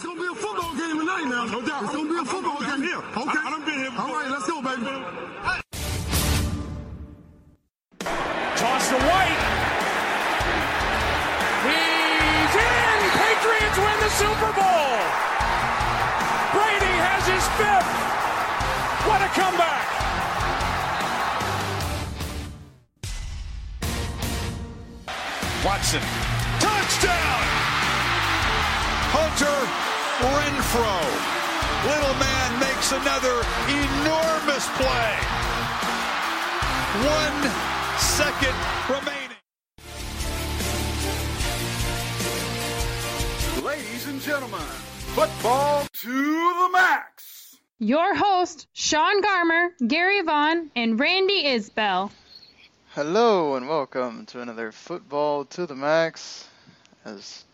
It's gonna be a football game tonight now. No doubt. It's gonna be a football game here. Okay. I, I done been here before. All right, let's go, baby. Toss to White. He's in. Patriots win the Super Bowl. Brady has his fifth. What a comeback. Watson. Touchdown! Hunter Renfro. Little man makes another enormous play. One second remaining. Ladies and gentlemen, football to the max. Your host, Sean Garmer, Gary Vaughn, and Randy Isbell. Hello and welcome to another Football to the Max. As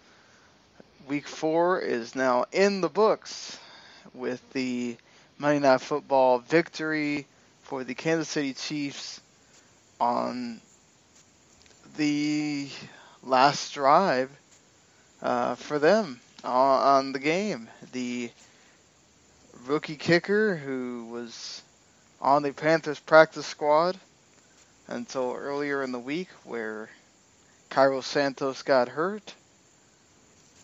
week four is now in the books with the Monday Night Football victory for the Kansas City Chiefs on the last drive uh, for them on, the game. The rookie kicker who was on the Panthers practice squad until earlier in the week where Cairo Santos got hurt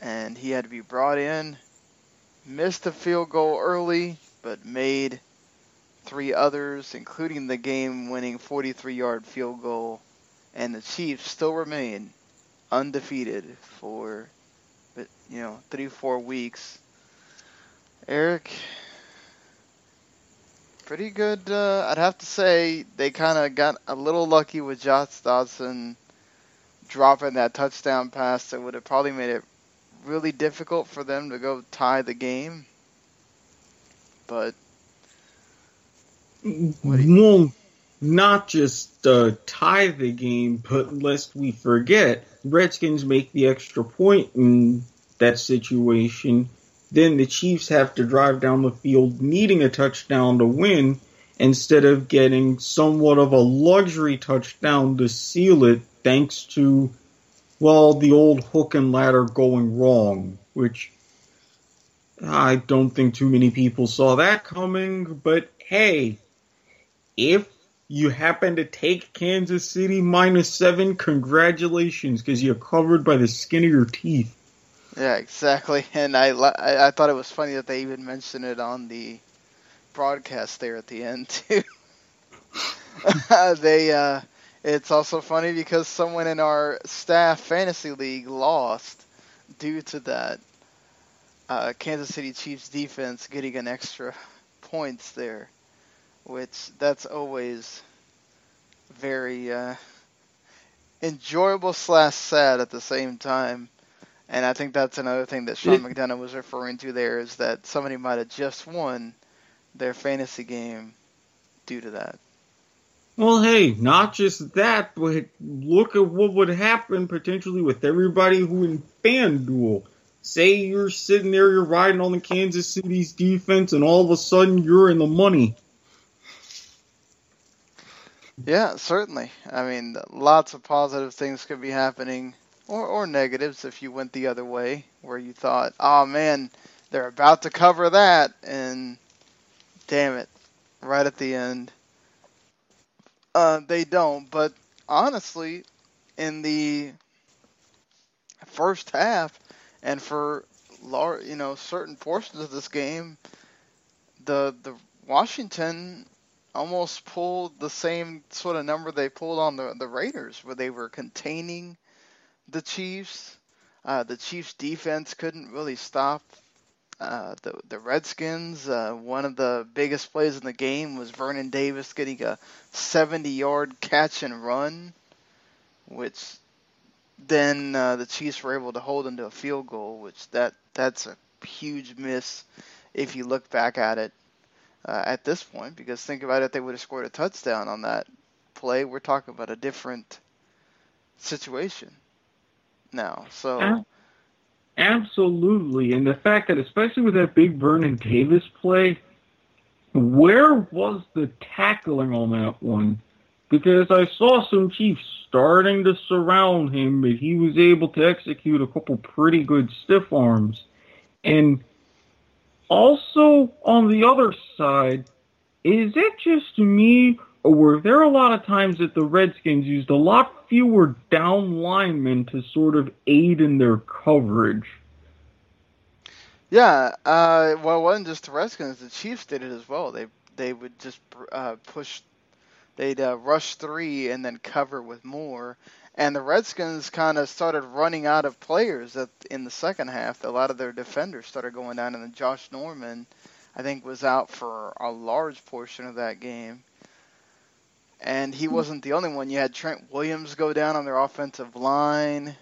and he had to be brought in. Missed a field goal early, but made three others, including the game winning 43 yard field goal. And the Chiefs still remain undefeated for, you know, three, four weeks. Erik, pretty good. Uh, I'd have to say they kind of got a little lucky with Josh Doctson dropping that touchdown pass that would have probably made it really difficult for them to go tie the game. But well, not just uh, tie the game, but lest we forget, Redskins make the extra point in that situation. Then the Chiefs have to drive down the field needing a touchdown to win instead of getting somewhat of a luxury touchdown to seal it thanks to, well, the old hook and ladder going wrong, which I don't think too many people saw that coming, but hey, if you happen to take Kansas City minus seven, congratulations, because you're covered by the skin of your teeth. Yeah, exactly. And I, I, I thought it was funny that they even mentioned it on the broadcast there at the end too. they, uh, it's also funny because someone in our staff fantasy league lost due to that uh, Kansas City Chiefs defense getting an extra points there, which that's always very uh, enjoyable slash sad at the same time. And I think that's another thing that Sean McDonough was referring to there is that somebody might have just won their fantasy game due to that. Well, hey, not just that, but look at what would happen potentially with everybody who in FanDuel. Say you're sitting there, you're riding on the Kansas City's defense, and all of a sudden you're in the money. Yeah, certainly. I mean, lots of positive things could be happening, or, or negatives if you went the other way, where you thought, oh man, they're about to cover that, and damn it, right at the end. Uh, they don't, but honestly, in the first half, and for lar- you know certain portions of this game, the the Washington almost pulled the same sort of number they pulled on the the Raiders, where they were containing the Chiefs. Uh, the Chiefs defense couldn't really stop uh, the the Redskins. Uh, one of the biggest plays in the game was Vernon Davis getting a 70-yard catch and run, which then uh, the Chiefs were able to hold into a field goal, which that that's a huge miss if you look back at it uh, at this point. Because think about it, they would have scored a touchdown on that play. We're talking about a different situation now. So. Absolutely, and the fact that especially with that big Vernon Davis play, where was the tackling on that one? Because I saw some Chiefs starting to surround him, but he was able to execute a couple pretty good stiff arms. And also on the other side, is it just me were there a lot of times that the Redskins used a lot fewer down linemen to sort of aid in their coverage? Yeah, uh, well, it wasn't just the Redskins. The Chiefs did it as well. They they would just uh, push, they'd uh, rush three and then cover with more. And the Redskins kind of started running out of players at, in the second half. A lot of their defenders started going down, and then Josh Norman, I think, was out for a large portion of that game and he wasn't the only one. You had Trent Williams go down on their offensive line.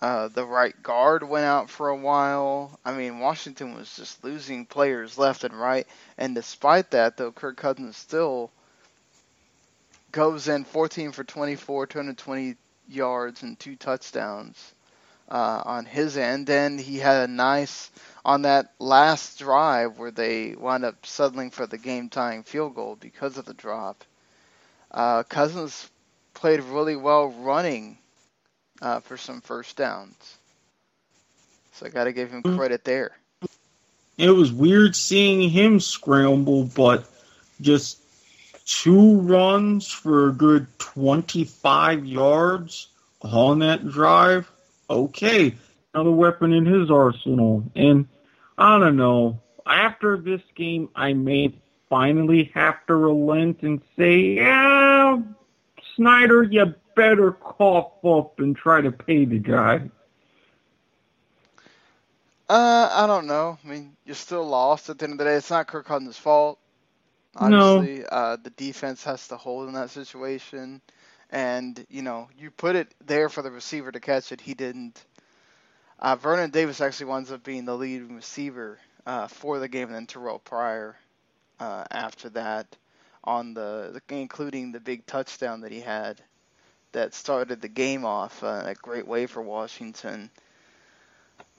Uh, the right guard went out for a while. I mean, Washington was just losing players left and right. And despite that, though, Kirk Cousins still goes in 14 for 24, 220 yards, and two touchdowns uh, on his end. And he had a nice on that last drive where they wound up settling for the game-tying field goal because of the drop uh, Cousins played really well running uh, for some first downs. So I got to give him mm. credit there. It was weird seeing him scramble, but just two runs for a good 25 yards on that drive. Okay, another weapon in his arsenal. And I don't know. After this game, I may finally have to relent and say, yeah, Snyder, you better cough up and try to pay the guy? Uh, I don't know. I mean, you're still lost at the end of the day. It's not Kirk Cousins' fault. Obviously, no. uh, the defense has to hold in that situation, and you know, you put it there for the receiver to catch it. He didn't. Uh, Vernon Davis actually winds up being the lead receiver uh, for the game, and then Terrell Pryor uh, after that on the, including the big touchdown that he had that started the game off uh, a great way for Washington.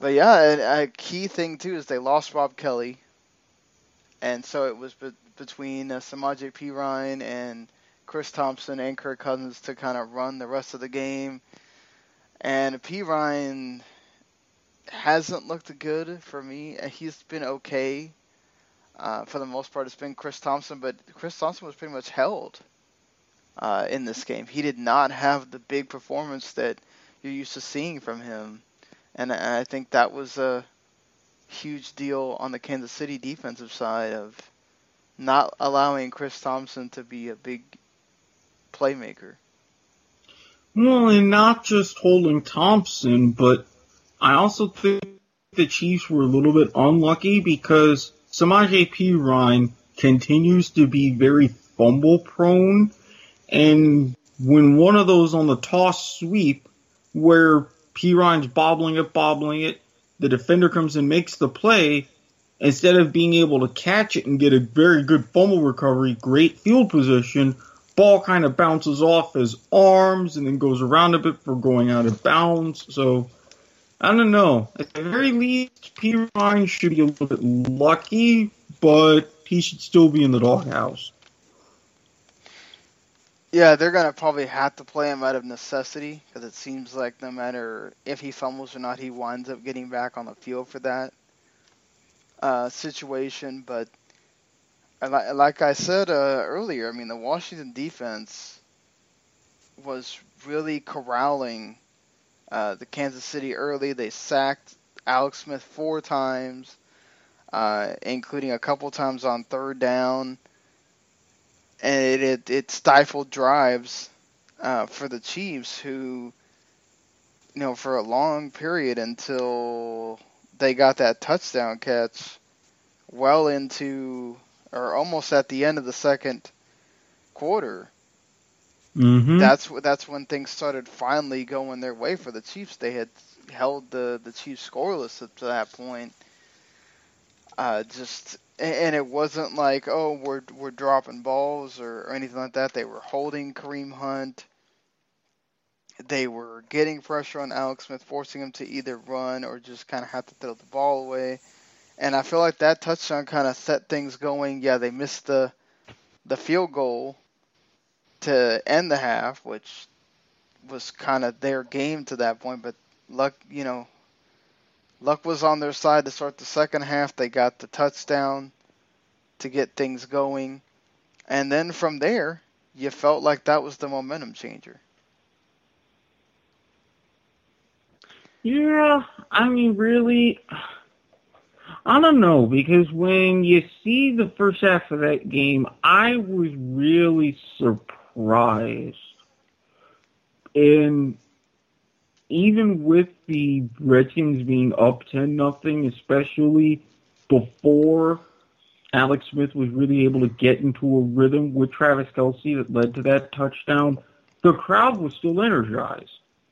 But yeah, a, a, key thing too is they lost Rob Kelley, and so it was be- between uh, Samaje Perine and Chris Thompson and Kirk Cousins to kind of run the rest of the game. And Perine hasn't looked good for me. He's been okay uh, for the most part, it's been Chris Thompson, but Chris Thompson was pretty much held uh, in this game. He did not have the big performance that you're used to seeing from him, and I think that was a huge deal on the Kansas City defensive side of not allowing Chris Thompson to be a big playmaker. Well, and not just holding Thompson, but I also think the Chiefs were a little bit unlucky because Samaje Perine continues to be very fumble prone, and when one of those on the toss sweep, where Perine's bobbling it, bobbling it, the defender comes and makes the play, instead of being able to catch it and get a very good fumble recovery, great field position, ball kind of bounces off his arms and then goes around a bit for going out of bounds. So I don't know. At the very least, Perine should be a little bit lucky, but he should still be in the doghouse. Yeah, they're gonna probably have to play him out of necessity because it seems like no matter if he fumbles or not, he winds up getting back on the field for that uh, situation. But like I said uh, earlier, I mean the Washington defense was really corralling uh, the Kansas City early. They sacked Alex Smith four times, uh, including a couple times on third down, and it it, it stifled drives uh, for the Chiefs, who, you know, for a long period until they got that touchdown catch, well into or almost at the end of the second quarter. Mm-hmm. That's that's when things started finally going their way for the Chiefs. They had held the the Chiefs scoreless up to that point. Uh, just and it wasn't like oh we're we're dropping balls or, or anything like that. They were holding Kareem Hunt. They were getting pressure on Alex Smith, forcing him to either run or just kind of have to throw the ball away. And I feel like that touchdown kind of set things going. Yeah, they missed the the field goal to end the half, which was kind of their game to that point. But luck, you know, luck was on their side to start the second half. They got the touchdown to get things going, and then from there, you felt like that was the momentum changer. Yeah, I mean, really, I don't know because when you see the first half of that game, I was really surprised. And even with the Redskins being up ten nothing, especially before Alex Smith was really able to get into a rhythm with Travis Kelce that led to that touchdown, the crowd was still energized.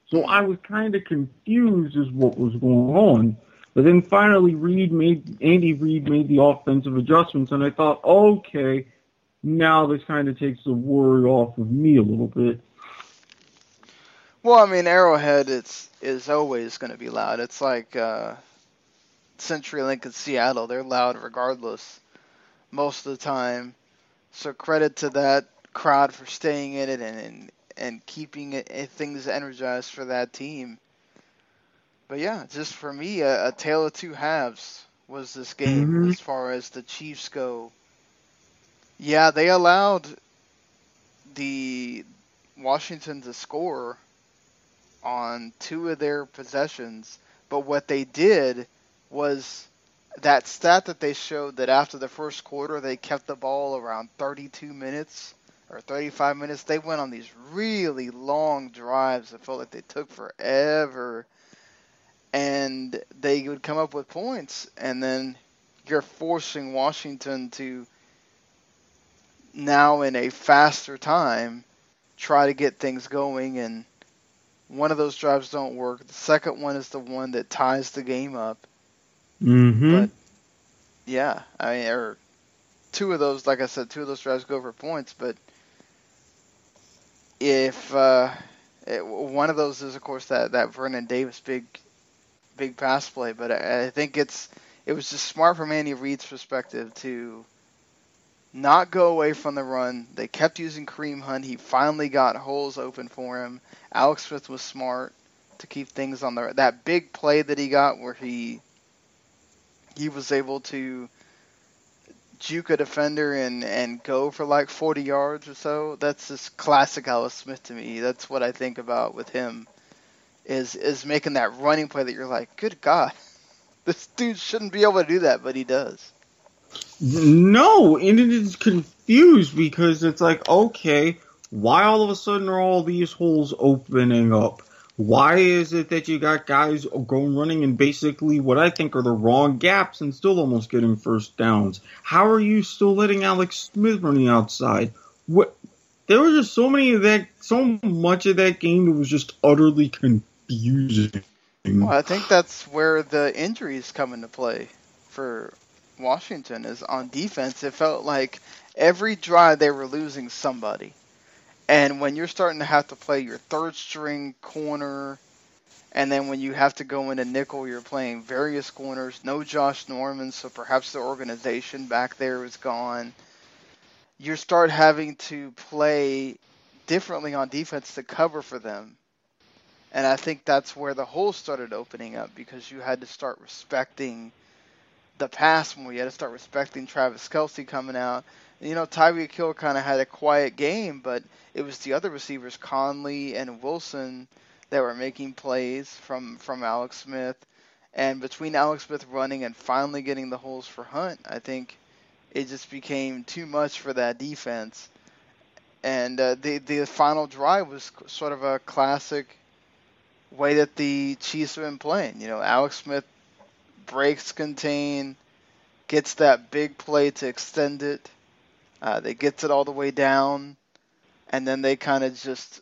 So I was kind of confused as what was going on. But then finally, Reid made Andy Reid made the offensive adjustments, and I thought, okay, now this kind of takes the worry off of me a little bit. Well, I mean, Arrowhead it's is always going to be loud. It's like uh, CenturyLink in Seattle; they're loud regardless most of the time. So credit to that crowd for staying in it and and, and keeping it, things energized for that team. But yeah, just for me, a, a tale of two halves was this game Mhm. as far as the Chiefs go. Yeah, they allowed the Washington to score on two of their possessions, but what they did was that stat that they showed that after the first quarter they kept the ball around 32 minutes or 35 minutes. They went on these really long drives that felt like they took forever, and they would come up with points, and then you're forcing Washington to now in a faster time try to get things going and one of those drives don't work. The second one is the one that ties the game up. Mm-hmm. But yeah, I mean, or two of those, like I said, two of those drives go for points. But if uh, it, one of those is, of course, that that Vernon Davis big, big pass play. But I, I think it's it was just smart from Andy Reid's perspective to not go away from the run. They kept using Kareem Hunt. He finally got holes open for him. Alex Smith was smart to keep things on the that big play that he got where he he was able to juke a defender and and go for like 40 yards or so. That's just classic Alex Smith to me. That's what I think about with him is is making that running play that you're like, good God, this dude shouldn't be able to do that, but he does. No, and it is confused because it's like, okay, why all of a sudden are all these holes opening up? Why is it that you got guys going running in basically what I think are the wrong gaps and still almost getting first downs? How are you still letting Alex Smith running outside? What? There was just so many of that, so much of that game that was just utterly confusing. Well, I think that's where the injuries come into play for Washington is on defense. It felt like every drive they were losing somebody. And when you're starting to have to play your third string corner, and then when you have to go into nickel, you're playing various corners. No Josh Norman, so perhaps the organization back there is gone. You start having to play differently on defense to cover for them. And I think that's where the holes started opening up because you had to start respecting the pass more. You had to start respecting Travis Kelce coming out. And, you know, Tyreek Hill kind of had a quiet game, but it was the other receivers, Conley and Wilson, that were making plays from from Alex Smith. And between Alex Smith running and finally getting the holes for Hunt, I think it just became too much for that defense. And uh, the the final drive was sort of a classic way that the Chiefs have been playing. You know, Alex Smith breaks contain, gets that big play to extend it. Uh, they gets it all the way down, and then they kind of just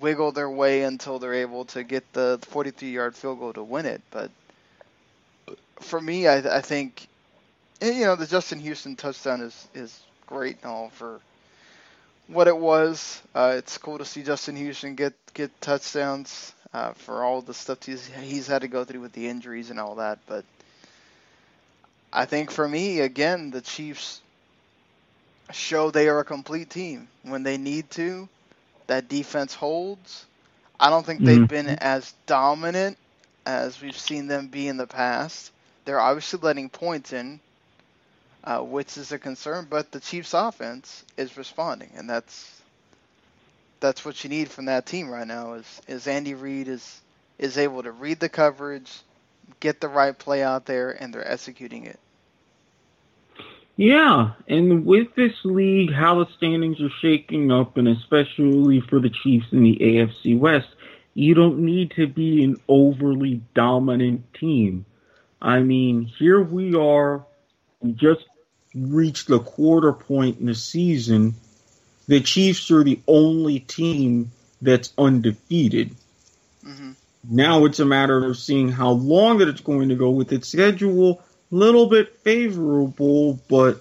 wiggle their way until they're able to get the 43-yard field goal to win it. But for me, I, I think you know the Justin Houston touchdown is is great and all for what it was. Uh, it's cool to see Justin Houston get get touchdowns uh, for all the stuff he's he's had to go through with the injuries and all that. But I think for me, again, the Chiefs show they are a complete team when they need to. That defense holds. I don't think they've mm-hmm. been as dominant as we've seen them be in the past. They're obviously letting points in, uh, which is a concern. But the Chiefs' offense is responding, and that's that's what you need from that team right now. Is is Andy Reid is is able to read the coverage, get the right play out there, and they're executing it. Yeah, and with this league, how the standings are shaking up, and especially for the Chiefs in the AFC West, you don't need to be an overly dominant team. I mean, here we are, we just reached the quarter point in the season, the Chiefs are the only team that's undefeated. Mm-hmm. Now it's a matter of seeing how long that it's going to go with its schedule. Little bit favorable, but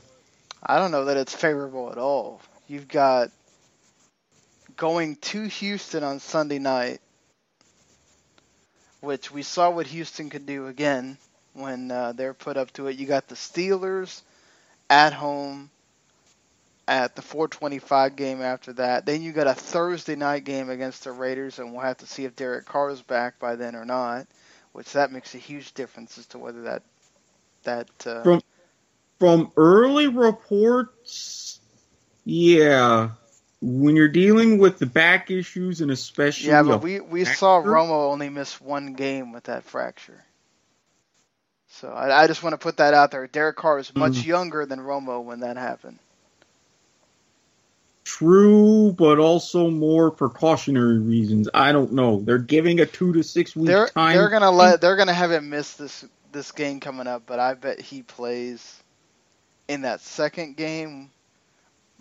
I don't know that it's favorable at all. You've got going to Houston on Sunday night, which we saw what Houston could do again when uh, they're put up to it. You got the Steelers at home at the 425 game after that. Then you got a Thursday night game against the Raiders, and we'll have to see if Derek Carr is back by then or not. Which that makes a huge difference as to whether that that uh, from from early reports, yeah. When you're dealing with the back issues and especially yeah, but we we fracture, saw Romo only miss one game with that fracture. So I, I just want to put that out there. Derek Carr is much mm. younger than Romo when that happened. True, but also more precautionary reasons. I don't know. They're giving a two to six week they're, time. They're gonna let. They're gonna have him miss this this game coming up, but I bet he plays in that second game.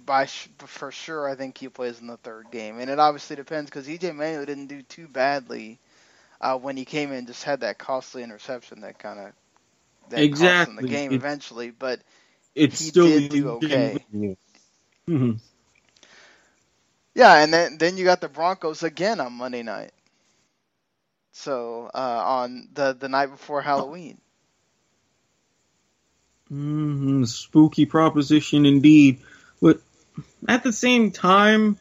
By for sure, I think he plays in the third game, and it obviously depends because EJ Manuel didn't do too badly uh, when he came in. Just had that costly interception that kind of that exactly. cost him the game it, eventually, but it's he still did do okay. Mm-hmm. Yeah, and then then you got the Broncos again on Monday night. So uh, on the the night before Halloween. Mm-hmm, spooky proposition indeed. But at the same time,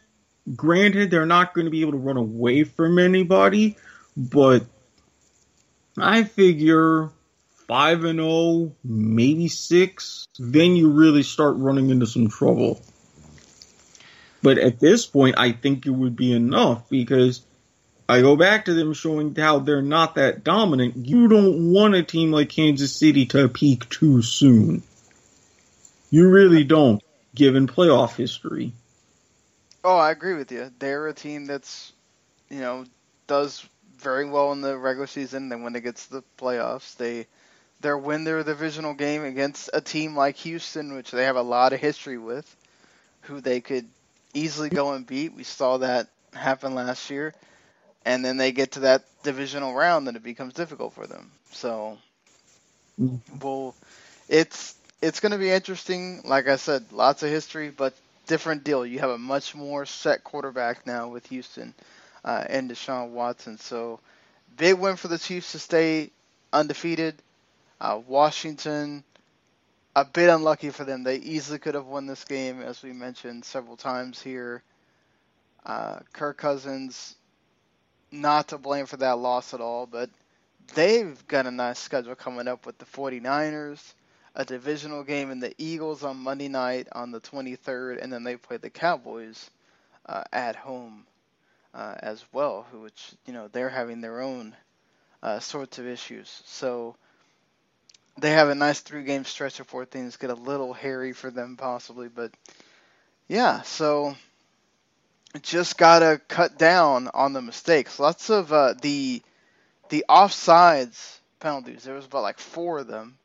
granted, they're not going to be able to run away from anybody, but I figure five and zero, oh, maybe six, then you really start running into some trouble. But at this point, I think it would be enough because I go back to them showing how they're not that dominant. You don't want a team like Kansas City to peak too soon. You really don't, given playoff history. Oh, I agree with you. They're a team that's, you know, does very well in the regular season. Then when it gets to the playoffs, they they win their divisional game against a team like Houston, which they have a lot of history with, who they could easily go and beat. We saw that happen last year. And then they get to that divisional round and it becomes difficult for them. So well it's it's going to be interesting. Like I said, lots of history, but different deal. You have a much more set quarterback now with Houston uh, and Deshaun Watson. So big win for the Chiefs to stay undefeated. Uh, Washington a bit unlucky for them. They easily could have won this game, as we mentioned several times here. Uh, Kirk Cousins, not to blame for that loss at all, but they've got a nice schedule coming up with the 49ers, a divisional game in the Eagles on Monday night on the 23rd, and then they play the Cowboys uh, at home uh, as well, which, you know, they're having their own uh, sorts of issues. So they have a nice three game stretch before things get a little hairy for them, possibly. But yeah, so just gotta cut down on the mistakes. Lots of uh, the the offsides penalties. There was about like four of them.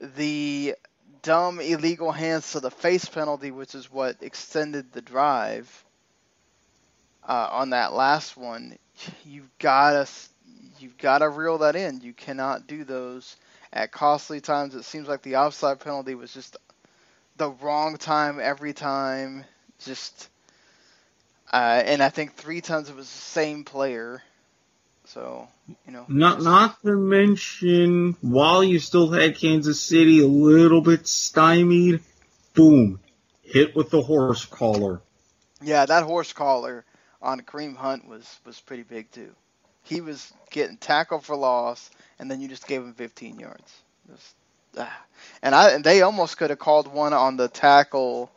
The dumb illegal hands to the face penalty, which is what extended the drive uh, on that last one. You've gotta you've gotta reel that in. You cannot do those at costly times. It seems like the offside penalty was just the wrong time every time. Just uh, and I think three times it was the same player. So you know, not not to mention while you still had Kansas City a little bit stymied, boom, hit with the horse collar. Yeah, that horse collar on Kareem Hunt was was pretty big too. He was getting tackled for loss, and then you just gave him 15 yards. Just, ah. And I and they almost could have called one on the tackle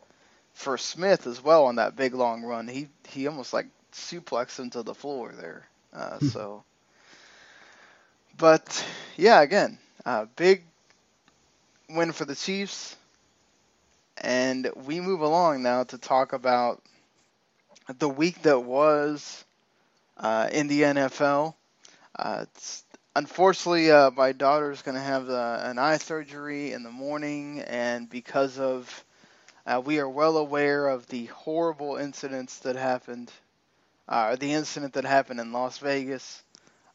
for Smith as well on that big long run. He he almost like suplexed him to the floor there. Uh, hmm. so, but yeah, again, uh, big win for the Chiefs. And we move along now to talk about the week that was uh, in the NFL. Uh, unfortunately, uh, my daughter's going to have uh, an eye surgery in the morning, and because of uh, we are well aware of the horrible incidents that happened, uh, the incident that happened in Las Vegas.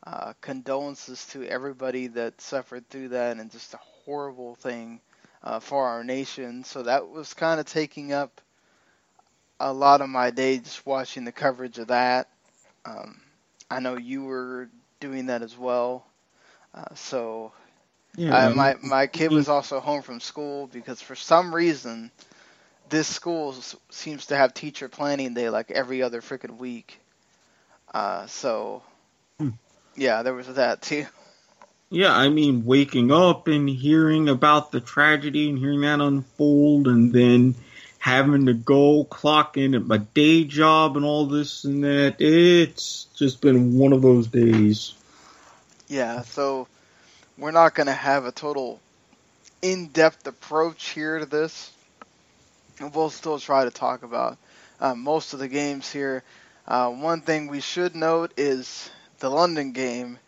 Uh, condolences to everybody that suffered through that, and just a horrible thing for our nation. So that was kind of taking up a lot of my day just watching the coverage of that. Um, I know you were doing that as well. Uh, so yeah, my my kid was also home from school because for some reason this school seems to have teacher planning day like every other freaking week. Uh, so hmm. yeah, there was that too. Yeah, I mean, waking up and hearing about the tragedy and hearing that unfold, and then having to go clock in at my day job and all this and that. It's just been one of those days. Yeah, so we're not going to have a total in depth approach here to this. We'll still try to talk about uh, most of the games here. Uh, one thing we should note is the London game.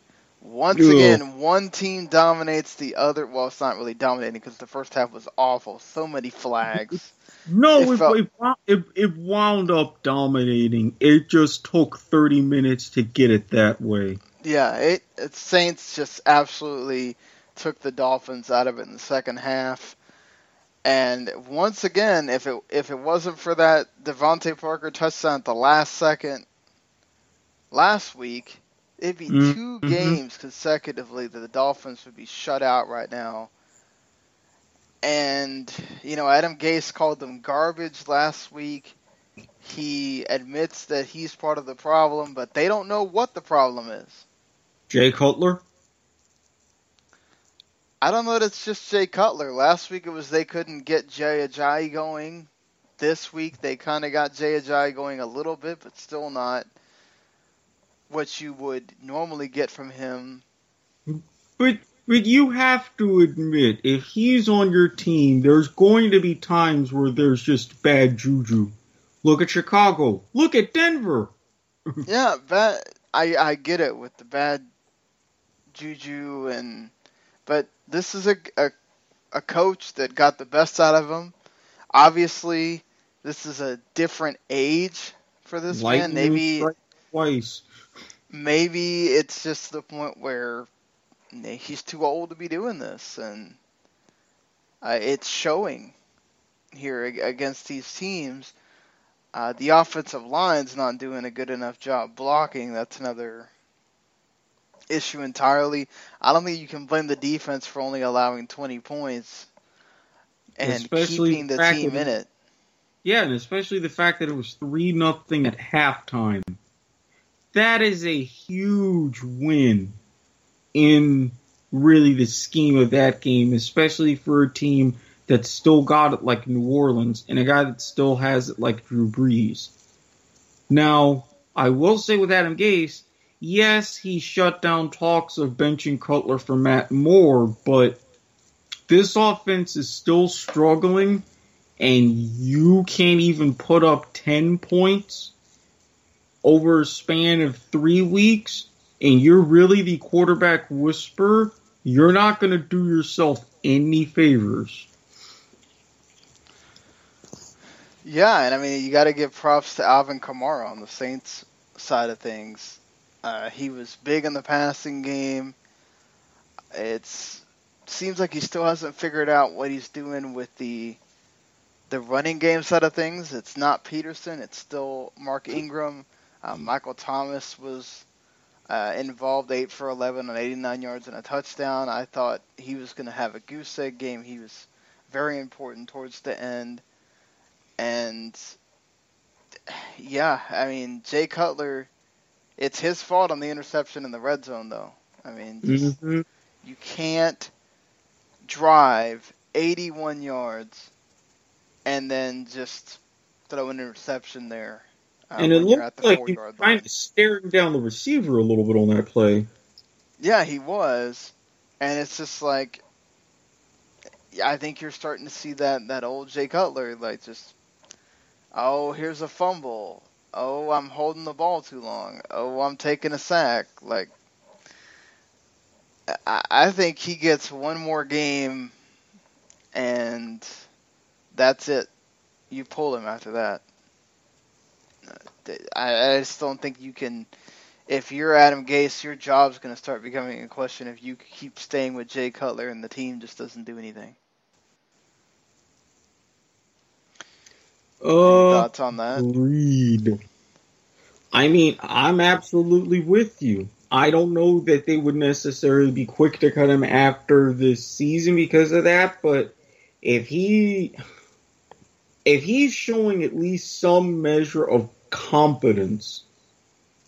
Once again, one team dominates the other. Well, it's not really dominating because the first half was awful. So many flags. No, it, felt, it, it, it, wound up dominating. It just took 30 minutes to get it that way. Yeah, it, it Saints just absolutely took the Dolphins out of it in the second half. And once again, if it if it wasn't for that DeVante Parker touchdown at the last second last week, it'd be mm-hmm. 2 games consecutively that the Dolphins would be shut out right now and, you know, Adam Gase called them garbage last week. He admits that he's part of the problem, but they don't know what the problem is. Jay Cutler? I don't know that it's just Jay Cutler. Last week it was they couldn't get Jay Ajayi going. This week they kind of got Jay Ajayi going a little bit, but still not what you would normally get from him. But but you have to admit, if he's on your team, there's going to be times where there's just bad juju. Look at Chicago. Look at Denver. yeah, bad. I I get it with the bad juju and, but this is a a, a coach that got the best out of him. Obviously, this is a different age for this Lightning man. Maybe twice. Maybe it's just the point where he's too old to be doing this, and uh, it's showing here against these teams. Uh, the offensive line's not doing a good enough job blocking. That's another issue entirely. I don't think you can blame the defense for only allowing 20 points and especially keeping the, the team in it. Yeah, and especially the fact that it was 3 nothing at halftime. That is a huge win in really the scheme of that game, especially for a team that still got it like New Orleans and a guy that still has it like Drew Brees. Now, I will say with Adam Gase, yes, he shut down talks of benching Cutler for Matt Moore, but this offense is still struggling, and you can't even put up 10 points over a span of three weeks, and you're really the quarterback whisperer, you're not going to do yourself any favors. Yeah, and I mean, you got to give props to Alvin Kamara on the Saints side of things. Uh, he was big in the passing game. It's seems like he still hasn't figured out what he's doing with the the running game side of things. It's not Peterson. It's still Mark Ingram. Uh, Michael Thomas was uh, involved, eight for 11 on 89 yards and a touchdown. I thought he was going to have a goose egg game. He was very important towards the end. And yeah, I mean, Jay Cutler, it's his fault on the interception in the red zone, though. I mean, just, Mm-hmm. you can't drive 81 yards and then just throw an interception there. Uh, and it when you're at looked like he was kind of staring down the receiver a little bit on that play. Yeah, he was, and it's just like, I think you're starting to see that that old Jay Cutler, like just, oh, here's a fumble. Oh, I'm holding the ball too long. Oh, I'm taking a sack. Like, I, I think he gets one more game, and that's it. You pull him after that. I, I just don't think you can if you're Adam Gase, your job's going to start becoming a question if you keep staying with Jay Cutler and the team just doesn't do anything. Uh, Thoughts on that? Agreed. I mean, I'm absolutely with you. I don't know that they would necessarily be quick to cut him after this season because of that, but if he if he's showing at least some measure of competence,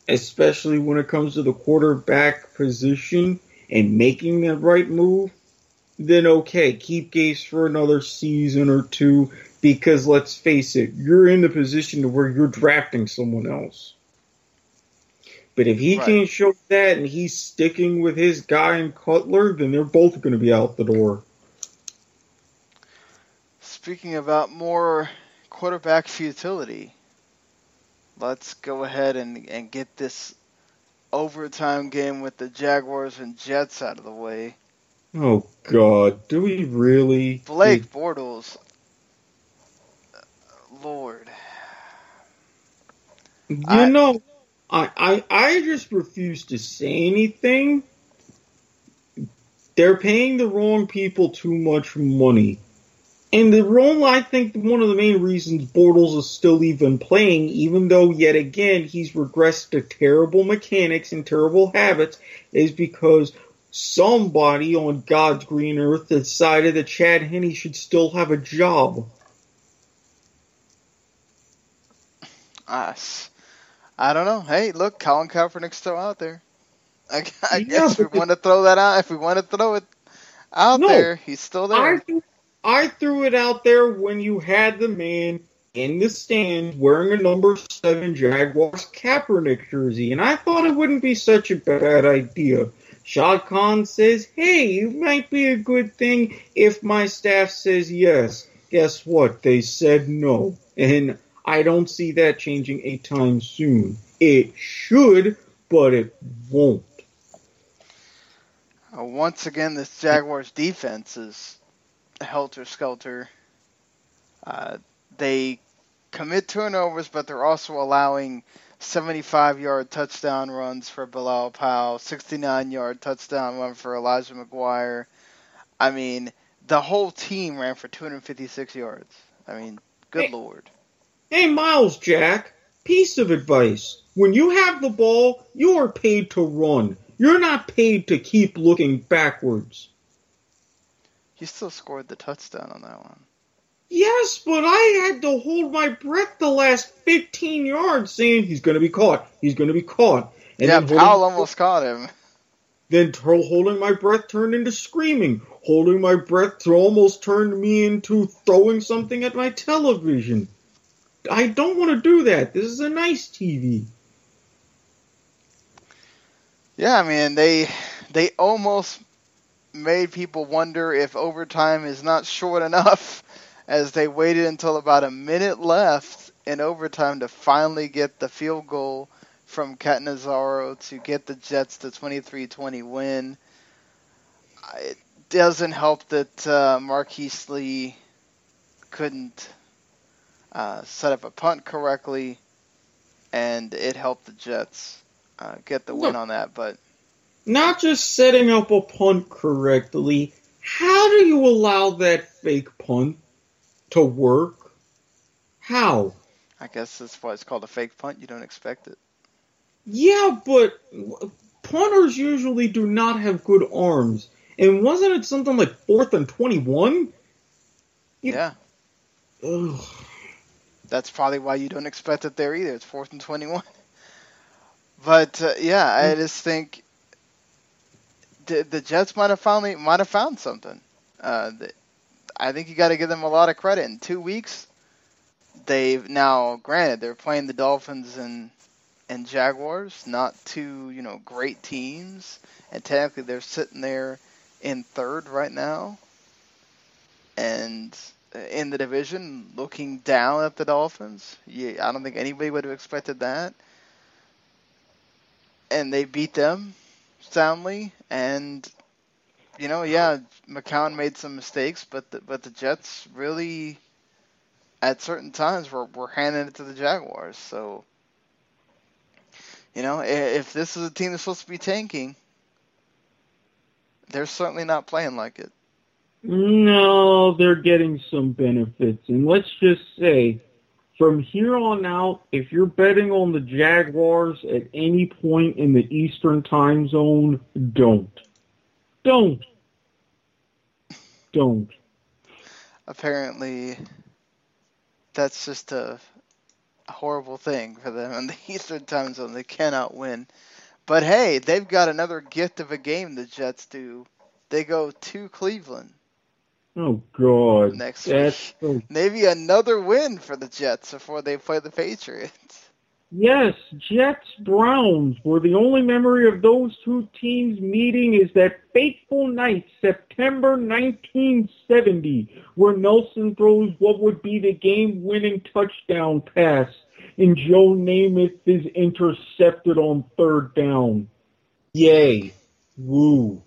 especially when it comes to the quarterback position and making the right move, then okay, keep Gase for another season or two because let's face it, you're in the position to where you're drafting someone else. But if he Right. can't show that and he's sticking with his guy and Cutler, then they're both going to be out the door. Speaking about more quarterback futility, let's go ahead and, and get this overtime game with the Jaguars and Jets out of the way. Oh God, do we really? Blake Bortles, Lord, You I- know, I, I I just refuse to say anything. They're paying the wrong people too much money. And the role, I think one of the main reasons Bortles is still even playing, even though yet again he's regressed to terrible mechanics and terrible habits, is because somebody on God's green earth decided that Chad Henne should still have a job. us. I don't know. Hey, look, Colin Kaepernick's still out there. I, I Yeah, guess we want to throw that out. If we want to throw it out No. there, he's still there. I threw, I threw it out there when you had the man in the stands wearing a number seven Jaguars Kaepernick jersey, and I thought it wouldn't be such a bad idea. Shad Khan says, "Hey, it might be a good thing if my staff says yes." Guess what? They said no, and I don't see that changing anytime soon. It should, but it won't. Uh, once again, this Jaguars defense is helter skelter. Uh, they commit turnovers, but they're also allowing 75 yard touchdown runs for Bilal Powell, 69 yard touchdown run for Elijah McGuire. I mean, the whole team ran for 256 yards. I mean, good Hey. lord. Hey, Myles Jack, piece of advice. When you have the ball, you are paid to run. You're not paid to keep looking backwards. He still scored the touchdown on that one. Yes, but I had to hold my breath the last 15 yards saying he's going to be caught. He's going to be caught. And yeah, then holding- almost caught him. Then holding my breath turned into screaming. Holding my breath almost turned me into throwing something at my television. I don't want to do that. This is a nice TV. Yeah, I mean they they almost made people wonder if overtime is not short enough as they waited until about a minute left in overtime to finally get the field goal from Catanzaro to get the Jets to 23-20 win. It doesn't help that uh, Marquise Lee couldn't uh, set up a punt correctly, and it helped the Jets uh, get the win on that. But not just setting up a punt correctly. How do you allow that fake punt to work? How? I guess that's why it's called a fake punt. You don't expect it. Yeah, but punters usually do not have good arms. And wasn't it something like fourth and twenty-one? Yeah. Ugh. That's probably why you don't expect it there either. It's fourth and twenty-one. But uh, yeah, I just think the, Jets might have finally might have found something. Uh, the, I think you got to give them a lot of credit. In two weeks, they've now granted they're playing the Dolphins and and Jaguars, not two you know great teams, and technically they're sitting there in third right now, and in the division looking down at the Dolphins. Yeah, I don't think anybody would have expected that, and they beat them soundly, and you know, yeah, McCown made some mistakes, but the, but the Jets really, at certain times, were were handing it to the Jaguars. So, you know, if this is a team that's supposed to be tanking, they're certainly not playing like it. No, they're getting some benefits, and let's just say from here on out, if you're betting on the Jaguars at any point in the Eastern time zone, don't. Don't. Don't. Apparently, that's just a, horrible thing for them in the Eastern time zone. They cannot win. But hey, they've got another gift of a game, the Jets do. They go to Cleveland. Oh God! Next That's week, so... maybe another win for the Jets before they play the Patriots. Yes, Jets Browns. Where the only memory of those two teams meeting is that fateful night, September 1970, where Nelsen throws what would be the game-winning touchdown pass, and Joe Namath is intercepted on third down. Yay! Woo!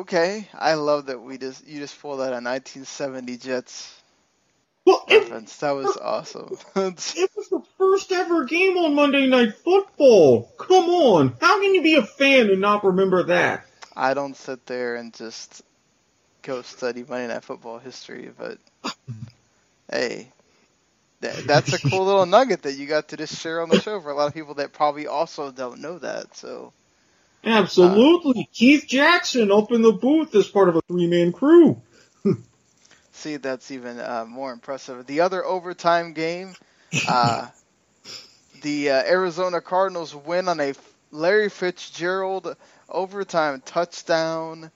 Okay. I love that we just you just pulled out a 1970 Jets well, reference. That was awesome. it was the first ever game on Monday Night Football. Come on, how can you be a fan and not remember that? I don't sit there and just go study Monday Night Football history, but hey, that, that's a cool little nugget that you got to just share on the show for a lot of people that probably also don't know that. So Absolutely. Uh, Keith Jackson opened the booth as part of a three man crew. see, that's even uh, more impressive. The other overtime game, uh, the uh, Arizona Cardinals win on a Larry Fitzgerald overtime touchdown.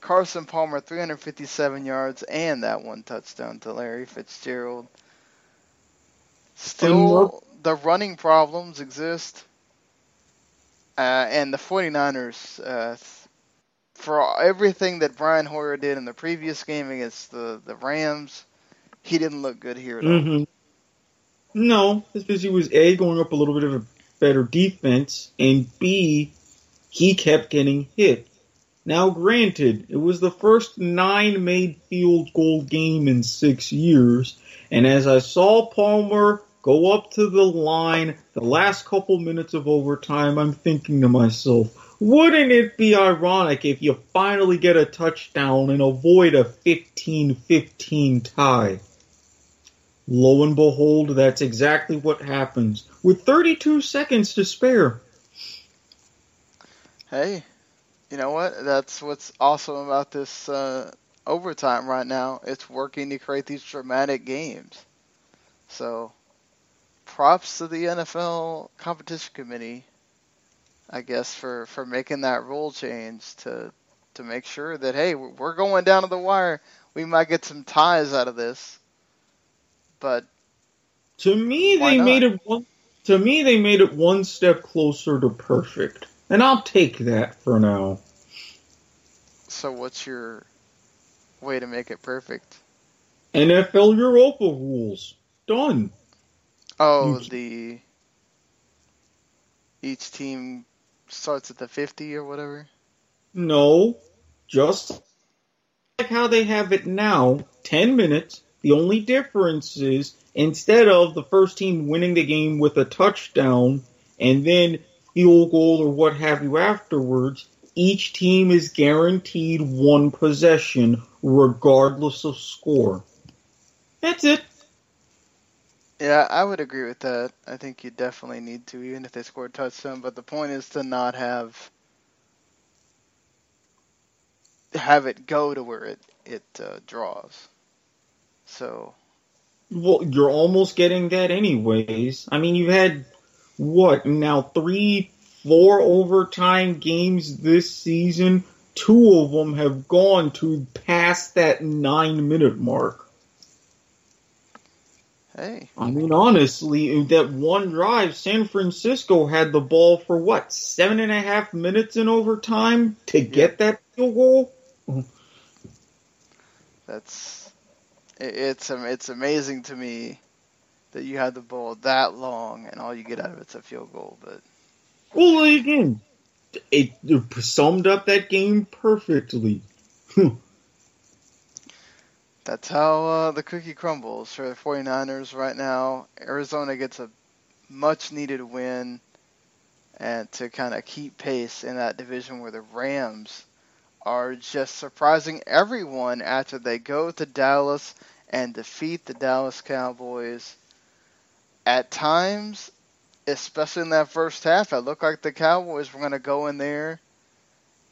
Carson Palmer 357 yards and that one touchdown to Larry Fitzgerald. Still, the running problems exist. Uh, and the 49ers, uh, for everything that Brian Hoyer did in the previous game against the, the Rams, he didn't look good here at mm-hmm. all. No, it's because he was A, going up a little bit of a better defense, and B, he kept getting hit. Now, granted, it was the first nine made field goal game in six years, and as I saw Palmer go up to the line the last couple minutes of overtime, I'm thinking to myself, wouldn't it be ironic if you finally get a touchdown and avoid a 15-15 tie? Lo and behold, that's exactly what happens with 32 seconds to spare. Hey, you know what? That's what's awesome about this uh, overtime right now. It's working to create these dramatic games. So props to the NFL competition committee, I guess, for, for making that rule change to to make sure that hey, we're going down to the wire. We might get some ties out of this, but To me, they not? made it one. To me, they made it one step closer to perfect, and I'll take that for now. So what's your way to make it perfect? NFL Europa rules done. Oh, You- the each team starts at the 50 or whatever. No, just like how they have it now, 10 minutes. The only difference is instead of the first team winning the game with a touchdown and then field goal or what have you afterwards, each team is guaranteed one possession regardless of score. That's it. Yeah, I would agree with that. I think you definitely need to, even if they score a touchdown. But the point is to not have have it go to where it it uh, draws. So Well, you're almost getting that anyways. I mean, you've had what now three, four overtime games this season. Two of them have gone to past that nine minute mark. Hey, I mean, honestly, that one drive, San Francisco had the ball for what seven and a half minutes in overtime to get that field goal. that's it's it's amazing to me that you had the ball that long and all you get out of it's a field goal. But Well, again, it, it summed up that game perfectly. That's how uh, the cookie crumbles for the 49ers right now. Arizona gets a much needed win and to kind of keep pace in that division where the Rams are just surprising everyone after they go to Dallas and defeat the Dallas Cowboys. At times, especially in that first half, it looked like the Cowboys were going to go in there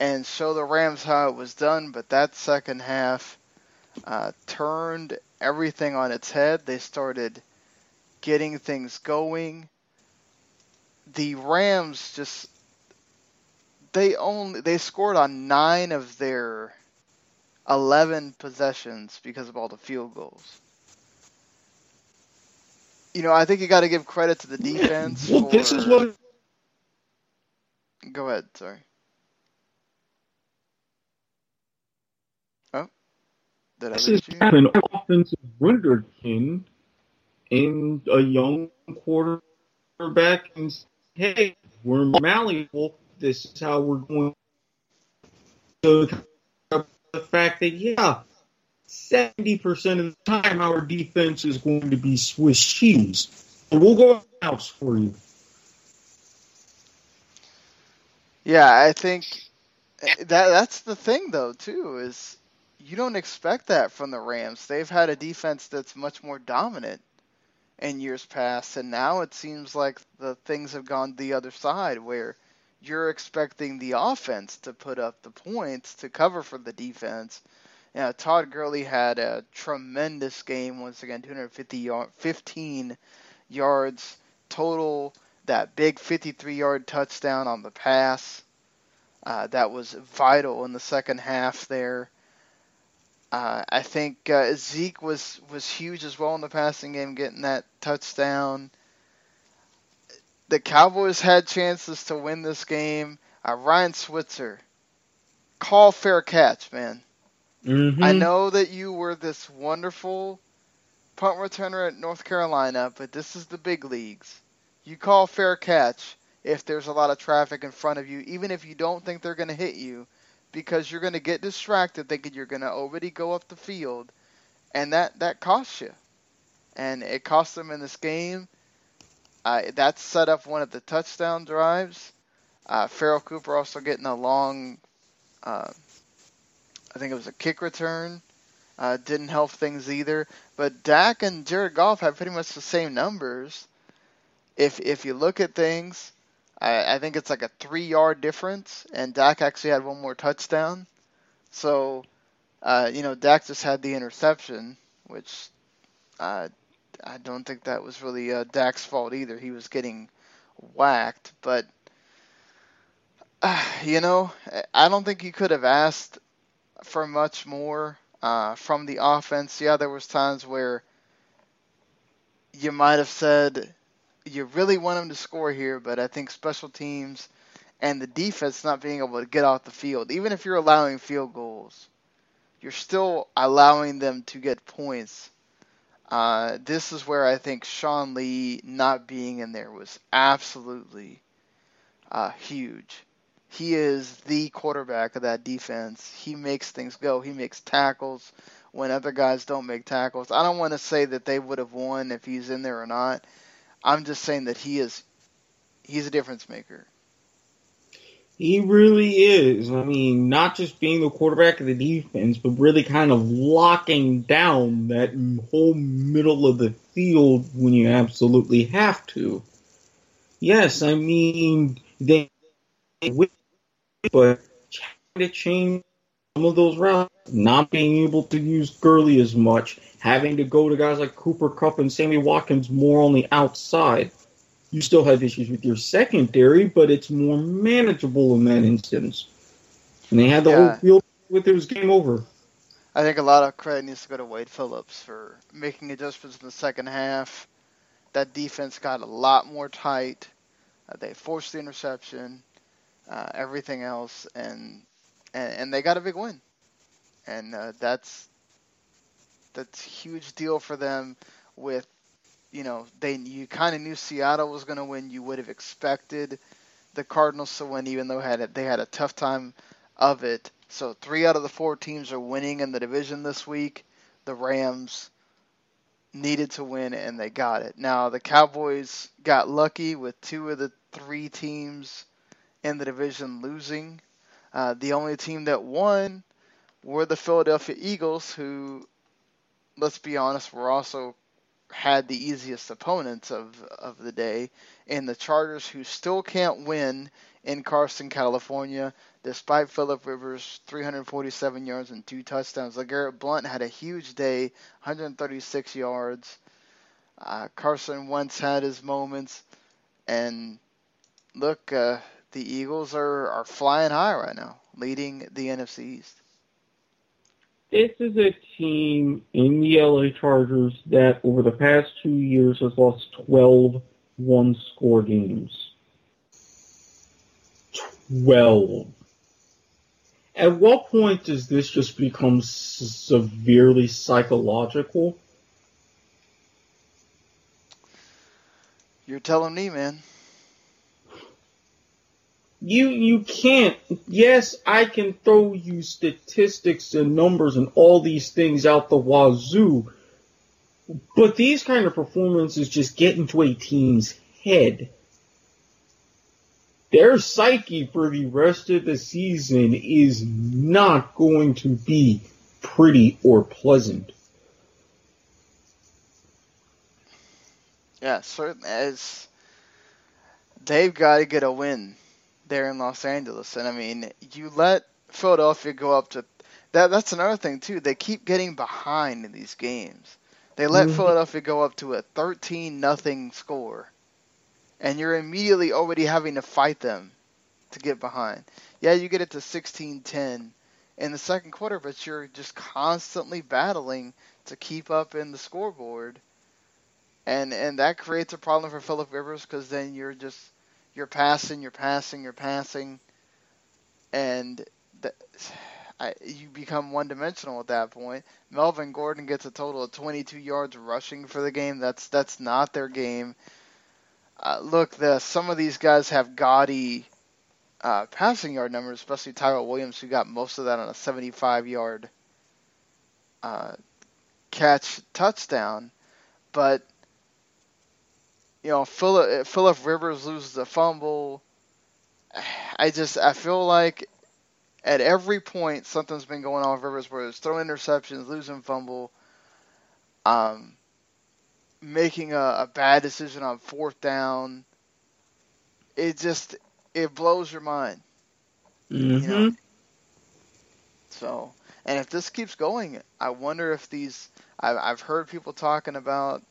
and show the Rams how it was done, but that second half uh, turned everything on its head. They started getting things going. The Rams just they only they scored on nine of their eleven possessions because of all the field goals. You know, I think you got to give credit to the defense. Well, for... this is what Go ahead. Sorry. I this is an offensive wunderkind and a young quarterback and say, hey, we're malleable. This is how we're going to the fact that yeah, seventy percent of the time our defense is going to be Swiss cheese. So we'll go out for you. Yeah, I think eh, that that's the thing though too is you don't expect that from the Rams. They've had a defense that's much more dominant in years past, and now it seems like the things have gone the other side where you're expecting the offense to put up the points to cover for the defense. Know, Todd Gurley had a tremendous game once again, 250 yard, 15 yards total. That big 53-yard touchdown on the pass uh, that was vital in the second half there. Uh, I think uh, Zeke was was huge as well in the passing game, getting that touchdown. The Cowboys had chances to win this game. Uh, Ryan Switzer, call fair catch, man. Mm-hmm. I know that you were this wonderful punt returner at North Carolina, but this is the big leagues. You call fair catch if there's a lot of traffic in front of you, even if you don't think they're going to hit you, because you're going to get distracted thinking you're going to already go up the field, and that, that costs you. And it cost them in this game. Uh, that set up one of the touchdown drives. Uh, Pharoh Cooper also getting a long, uh, I think it was a kick return. Uh, didn't help things either. But Dak and Jared Goff have pretty much the same numbers. If if you look at things, I, I think it's like a three yard difference, and Dak actually had one more touchdown. So, uh, you know, Dak just had the interception, which uh, I don't think that was really uh, Dak's fault either. He was getting whacked, but you know, I don't think you could have asked for much more uh, from the offense. Yeah, there was times where you might have said you really want them to score here, but I think special teams and the defense not being able to get off the field, even if you're allowing field goals, you're still allowing them to get points. Uh, this is where I think Sean Lee not being in there was absolutely uh, huge. He is the quarterback of that defense. He makes things go. He makes tackles when other guys don't make tackles. I don't want to say that they would have won if he's in there or not. I'm just saying that he is he's a difference maker. He really is. I mean, not just being the quarterback of the defense, but really kind of locking down that whole middle of the field when you absolutely have to. Yes, I mean, they, but trying to change some of those rounds, not being able to use Gurley as much, having to go to guys like Cooper Kupp and Sammy Watkins more on the outside. You still have issues with your secondary, but it's more manageable in that instance. And they had the Yeah. whole field with it was game over. I think a lot of credit needs to go to Wade Phillips for making adjustments in the second half. That defense got a lot more tight. Uh, they forced the interception, uh, everything else, and, and and they got a big win. And uh, that's that's huge deal for them. With you know they you kind of knew Seattle was going to win. You would have expected the Cardinals to win, even though had they had a tough time of it. So three out of the four teams are winning in the division this week. The Rams needed to win and they got it. Now the Cowboys got lucky with two of the three teams in the division losing. Uh, the only team that won were the Philadelphia Eagles, who, let's be honest, were also had the easiest opponents of of the day, and the Chargers, who still can't win in Carson, California, despite Philip Rivers' 347 yards and two touchdowns. LeGarrette Blunt had a huge day, 136 yards. Uh, Carson Wentz had his moments, and look, uh, the Eagles are, are flying high right now, leading the NFC East. This is a team in the LA Chargers that over the past two years has lost 12 one score games. 12. At what point does this just become s- severely psychological? You're telling me, man. You you can't. Yes, I can throw you statistics and numbers and all these things out the wazoo, but these kind of performances just get into a team's head. Their psyche for the rest of the season is not going to be pretty or pleasant. Yeah, certain as they've got to get a win there in Los Angeles, and I mean, you let Philadelphia go up to that. That's another thing too. They keep getting behind in these games. They let Mhm. Philadelphia go up to a 13 nothing score, and you're immediately already having to fight them to get behind. Yeah, you get it to 16-10 in the second quarter, but you're just constantly battling to keep up in the scoreboard and and that creates a problem for Philip Rivers because then you're just you're passing, you're passing, you're passing, and I, you become one dimensional at that point. Melvin Gordon gets a total of 22 yards rushing for the game. That's that's not their game. Uh, look, the some of these guys have gaudy uh, passing yard numbers, especially Tyrell Williams, who got most of that on a 75 yard uh, catch touchdown, but you know, Philip Philip Rivers loses a fumble. I just I feel like at every point something's been going on with Rivers, where it's throwing interceptions, losing fumble, um, making a, a bad decision on fourth down. It just it blows your mind. Mm-hmm. You know? So, and if this keeps going, I wonder if these. I've I've heard people talking about.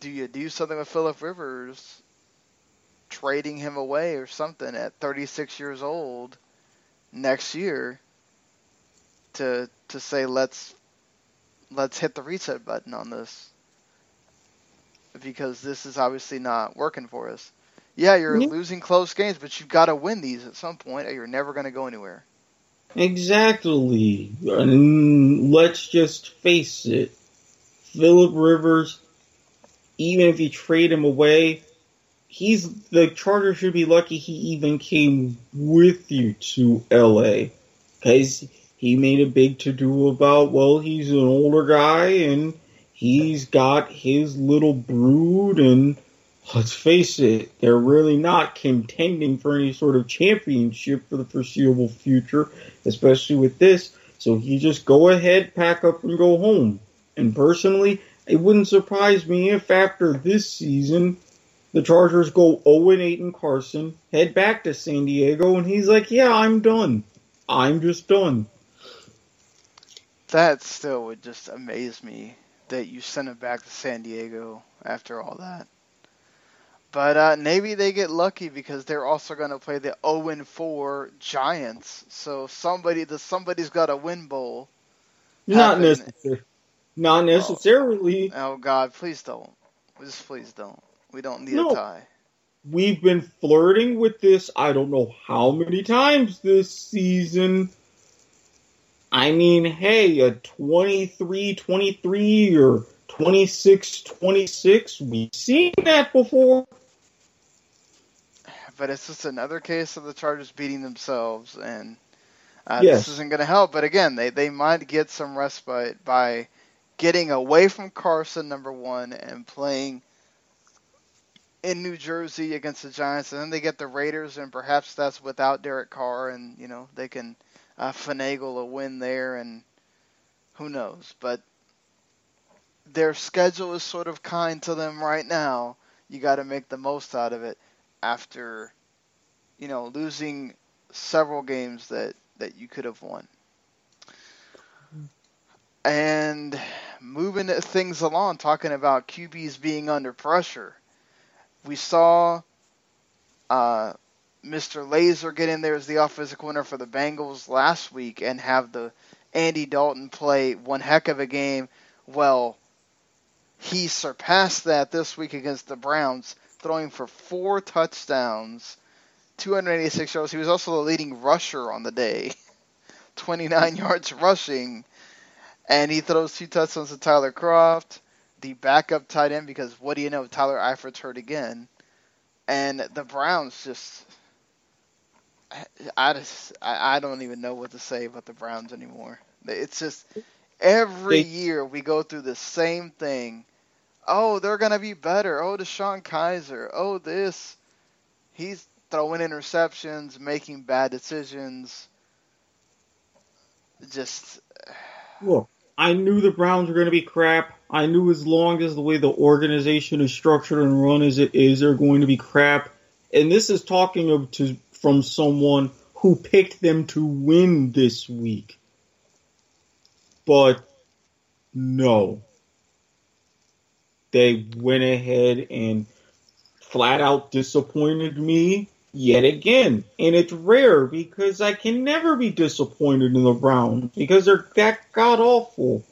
Do you do something with Philip Rivers, trading him away or something at 36 years old, next year? To to say let's let's hit the reset button on this. because this is obviously not working for us. Yeah, you're Yeah. losing close games, but you've got to win these at some point, or you're never going to go anywhere. Exactly. And let's just face it. Philip Rivers, even if you trade him away, he's the Chargers should be lucky he even came with you to LA. Cause he made a big to do about, well, he's an older guy and he's got his little brood and let's face it, they're really not contending for any sort of championship for the foreseeable future, especially with this. So you just go ahead, pack up, and go home. And personally, it wouldn't surprise me if after this season, the Chargers go 0 8 in Carson, head back to San Diego, and he's like, yeah, I'm done. I'm just done. That still would just amaze me that you sent him back to San Diego after all that. But uh, maybe they get lucky because they're also going to play the 0 4 Giants. So somebody, the somebody's got a win bowl. Not necessarily. Not necessarily. Oh God, please don't. Just please don't. We don't need No. a tie. We've been flirting with this I don't know how many times this season. I mean, hey, a 23-23 or 26-26, we've seen that before. But it's just another case of the Chargers beating themselves, and uh, Yes. this isn't going to help. But again, they they might get some respite by getting away from Carson, number one, and playing in New Jersey against the Giants, and then they get the Raiders, and perhaps that's without Derek Carr, and you know they can uh, finagle a win there, and who knows? But their schedule is sort of kind to them right now. You got to make the most out of it after, you know, losing several games that that you could have won. And moving things along, talking about QBs being under pressure. We saw uh, Mr. Lazor get in there as the offensive coordinator for the Bengals last week and have the Andy Dalton play one heck of a game. Well, he surpassed that this week against the Browns, throwing for four touchdowns, 286 yards. He was also the leading rusher on the day, 29 yards rushing, and he throws two touchdowns to Tyler Kroft, the backup tight end, because what do you know, Tyler Eifert's hurt again, and the Browns just. I just I, I don't even know what to say about the Browns anymore. It's just every They- year we go through the same thing. Oh, they're gonna be better. Oh, DeShone Kizer. Oh, this. He's throwing interceptions, making bad decisions. Just Look, I knew the Browns were going to be crap. I knew as long as the way the organization is structured and run as it is, they're going to be crap. And this is talking of to from someone who picked them to win this week. But no. They went ahead and flat out disappointed me yet again. And it's rare because I can never be disappointed in the Browns because they're that god awful.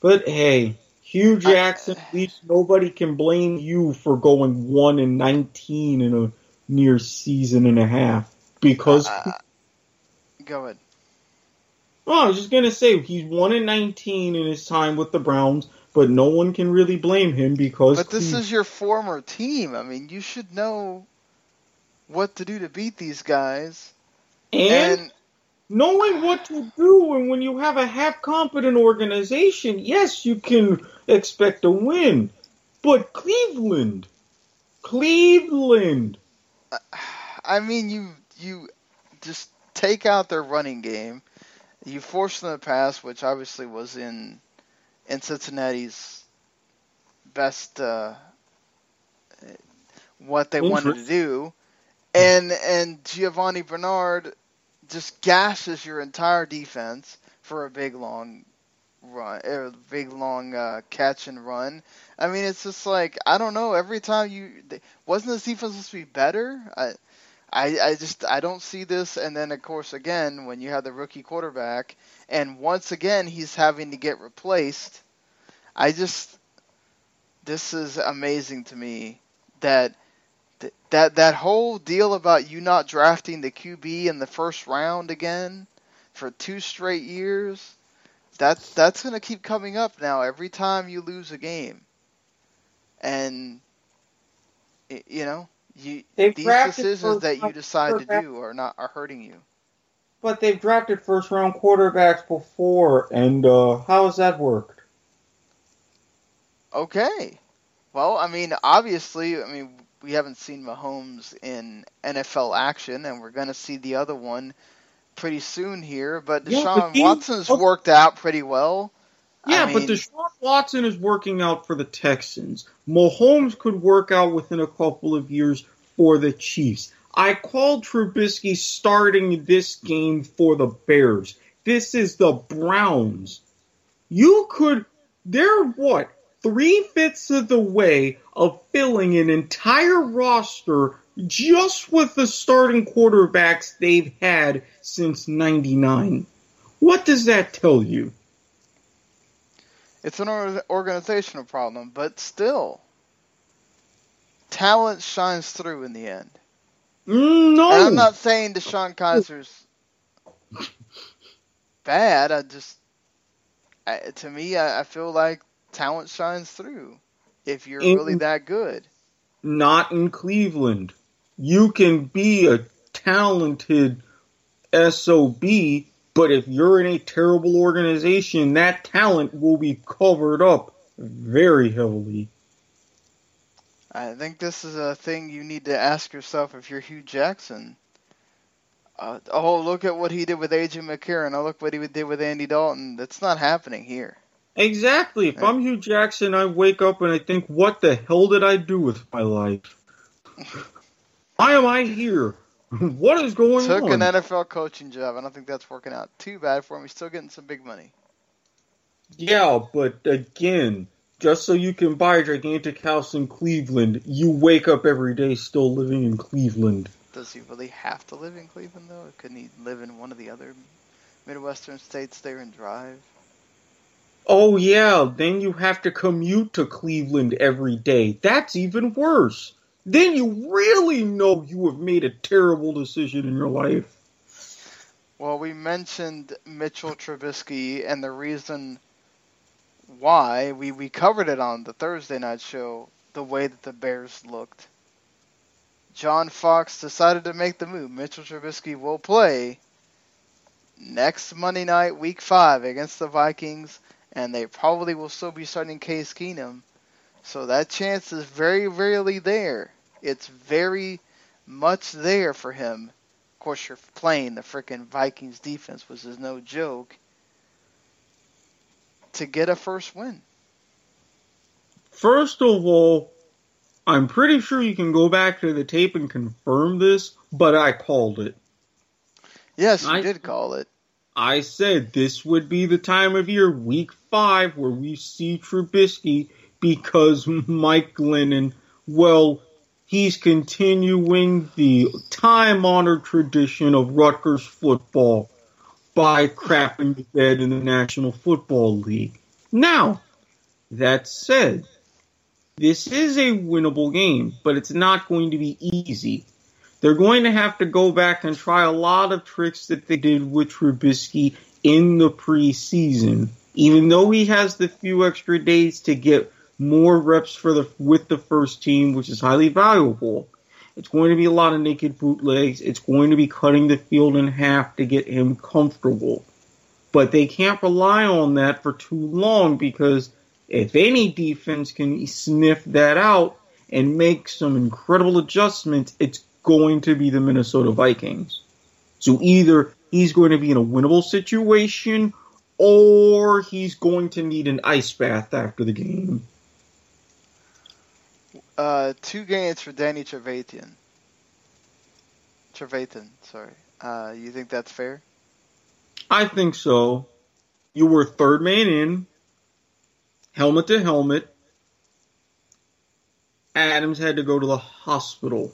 But hey, Hue Jackson, at least nobody can blame you for going 1 and 19 in a near season and a half. Because, uh, go ahead. oh, I was just going to say, he's 1 and 19 in his time with the Browns, but no one can really blame him because. But this Cleve- is your former team. I mean, you should know what to do to beat these guys. and And knowing what to do and when you have a half competent organization, yes, you can expect a win. But Cleveland, Cleveland, I mean, you you just take out their running game. You force them to pass, which obviously was in in Cincinnati's best uh, what they wanted to do, and and Giovani Bernard just gashes your entire defense for a big long run, a big long uh, catch and run. I mean, it's just like I don't know. Every time you wasn't this defense supposed to be better? I, I, I just I don't see this. And then of course again when you have the rookie quarterback, and once again he's having to get replaced. I just this is amazing to me that th- that that whole deal about you not drafting the QB in the first round again for two straight years. That's that's gonna keep coming up now every time you lose a game, and you know you They've these decisions that you decide to do are not are hurting you. But they've drafted first round quarterbacks before, and uh, how has that worked? Okay. Well, I mean, obviously, I mean, we haven't seen Mahomes in NFL action, and we're going to see the other one pretty soon here. But Yeah, Deshaun but he- Watson's oh. worked out pretty well. Yeah, I but mean- Deshaun Watson is working out for the Texans. Mahomes could work out within a couple of years for the Chiefs. I called Trubisky starting this game for the Bears. This is the Browns. You could, they're what, three fifths of the way of filling an entire roster just with the starting quarterbacks they've had since 99. What does that tell you? It's an organizational problem, but still, talent shines through in the end. Mm, no. And I'm not saying DeShone Kizer's bad. I just, I, to me, I, I feel like talent shines through if you're In- really that good. not in Cleveland. You can be a talented SOB, but if you're in a terrible organization, that talent will be covered up very heavily. I think this is a thing you need to ask yourself if you're Hue Jackson. Uh, oh, look at what he did with AJ McCarron. Oh, look what he did with Andy Dalton. That's not happening here. Exactly. If I'm Hue Jackson, I wake up and I think, what the hell did I do with my life? Why am I here? What is going Took on? Took an NFL coaching job. I don't think that's working out too bad for him. He's still getting some big money. Yeah, but again, just so you can buy a gigantic house in Cleveland, you wake up every day still living in Cleveland. Does he really have to live in Cleveland though? Couldn't he live in one of the other Midwestern states there and drive? Oh yeah, then you have to commute to Cleveland every day. That's even worse. Then you really know you have made a terrible decision in your life. Well, we mentioned Mitchell Trubisky and the reason why we, we covered it on the Thursday night show, the way that the Bears looked. John Fox decided to make the move. Mitchell Trubisky will play next Monday night, week five, against the Vikings, and they probably will still be starting Case Keenum. So that chance is very rarely there. It's very much there for him. Of course, you're playing the frickin' Vikings defense, which is no joke, to get a first win. First of all, I'm pretty sure you can go back to the tape and confirm this, but I called it. Yes, you I- did call it. I said this would be the time of year, week five, where we see Trubisky because Mike Glennon, well, he's continuing the time honored tradition of Rutgers football by crapping the bed in the National Football League. Now, that said, this is a winnable game, but it's not going to be easy. They're going to have to go back and try a lot of tricks that they did with Trubisky in the preseason. Even though he has the few extra days to get more reps for the with the first team, which is highly valuable. It's going to be a lot of naked bootlegs. It's going to be cutting the field in half to get him comfortable. But they can't rely on that for too long because if any defense can sniff that out and make some incredible adjustments, it's going to be the Minnesota Vikings. So either he's going to be in a winnable situation or he's going to need an ice bath after the game. Uh, two games for Danny Trevathan. Trevathan, sorry. Uh, you think that's fair? I think so. You were third man in, helmet to helmet. Adams had to go to the hospital.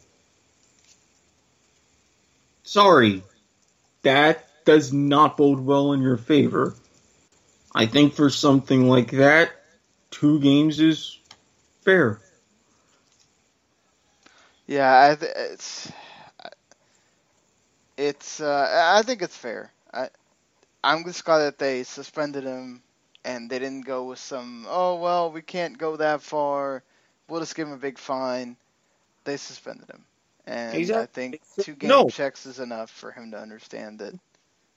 Sorry, that does not bode well in your favor. I think for something like that, two games is fair. Yeah, I th- it's it's uh, I think it's fair. I I'm just glad that they suspended him and they didn't go with some oh well we can't go that far. We'll just give him a big fine. They suspended him, and Exactly. I think two game No. checks is enough for him to understand that.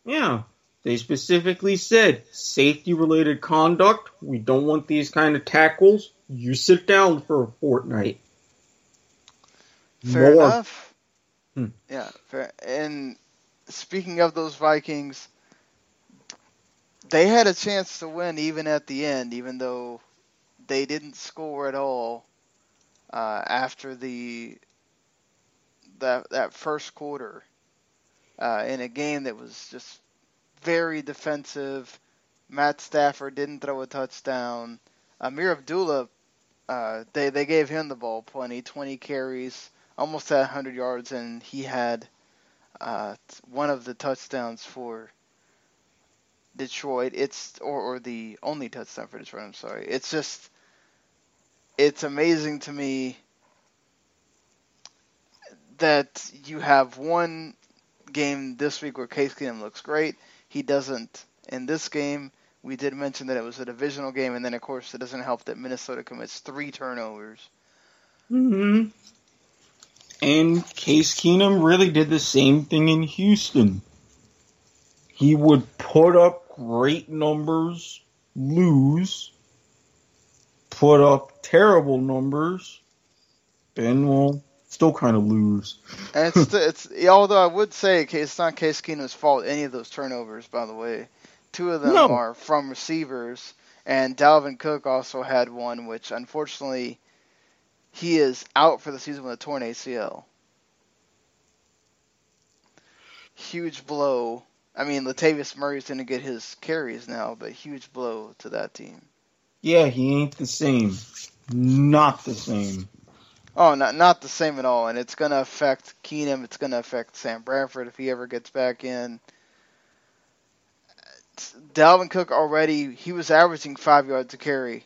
Yeah. They specifically said safety related conduct. We don't want these kind of tackles. You sit down for a fortnight. Fair More. enough. Hmm. Yeah, fair. And speaking of those Vikings, they had a chance to win even at the end, even though they didn't score at all uh, after the that that first quarter uh, in a game that was just very defensive. Matt Stafford didn't throw a touchdown. Ameer Abdullah, uh, they they gave him the ball plenty, 20 carries, almost at 100 yards, and he had uh, one of the touchdowns for Detroit. It's or or the only touchdown for Detroit. I'm sorry. It's just it's amazing to me that you have one game this week where Case Keenum looks great. He doesn't in this game. We did mention that it was a divisional game, and then of course it doesn't help that Minnesota commits three turnovers. hmm And Case Keenum really did the same thing in Houston. He would put up great numbers, lose, put up terrible numbers, then well, still kind of lose. And it's it's although I would say it's not Case Keenum's fault any of those turnovers. By the way, two of them No. are from receivers, and Dalvin Cook also had one, which unfortunately he is out for the season with a torn ACL. Huge blow. I mean, Latavius Murray's going to get his carries now, but huge blow to that team. Yeah, he ain't the same. Not the same. Oh, not not the same at all, and it's going to affect Keenum. It's going to affect Sam Bradford if he ever gets back in. Dalvin Cook already he was averaging five yards a carry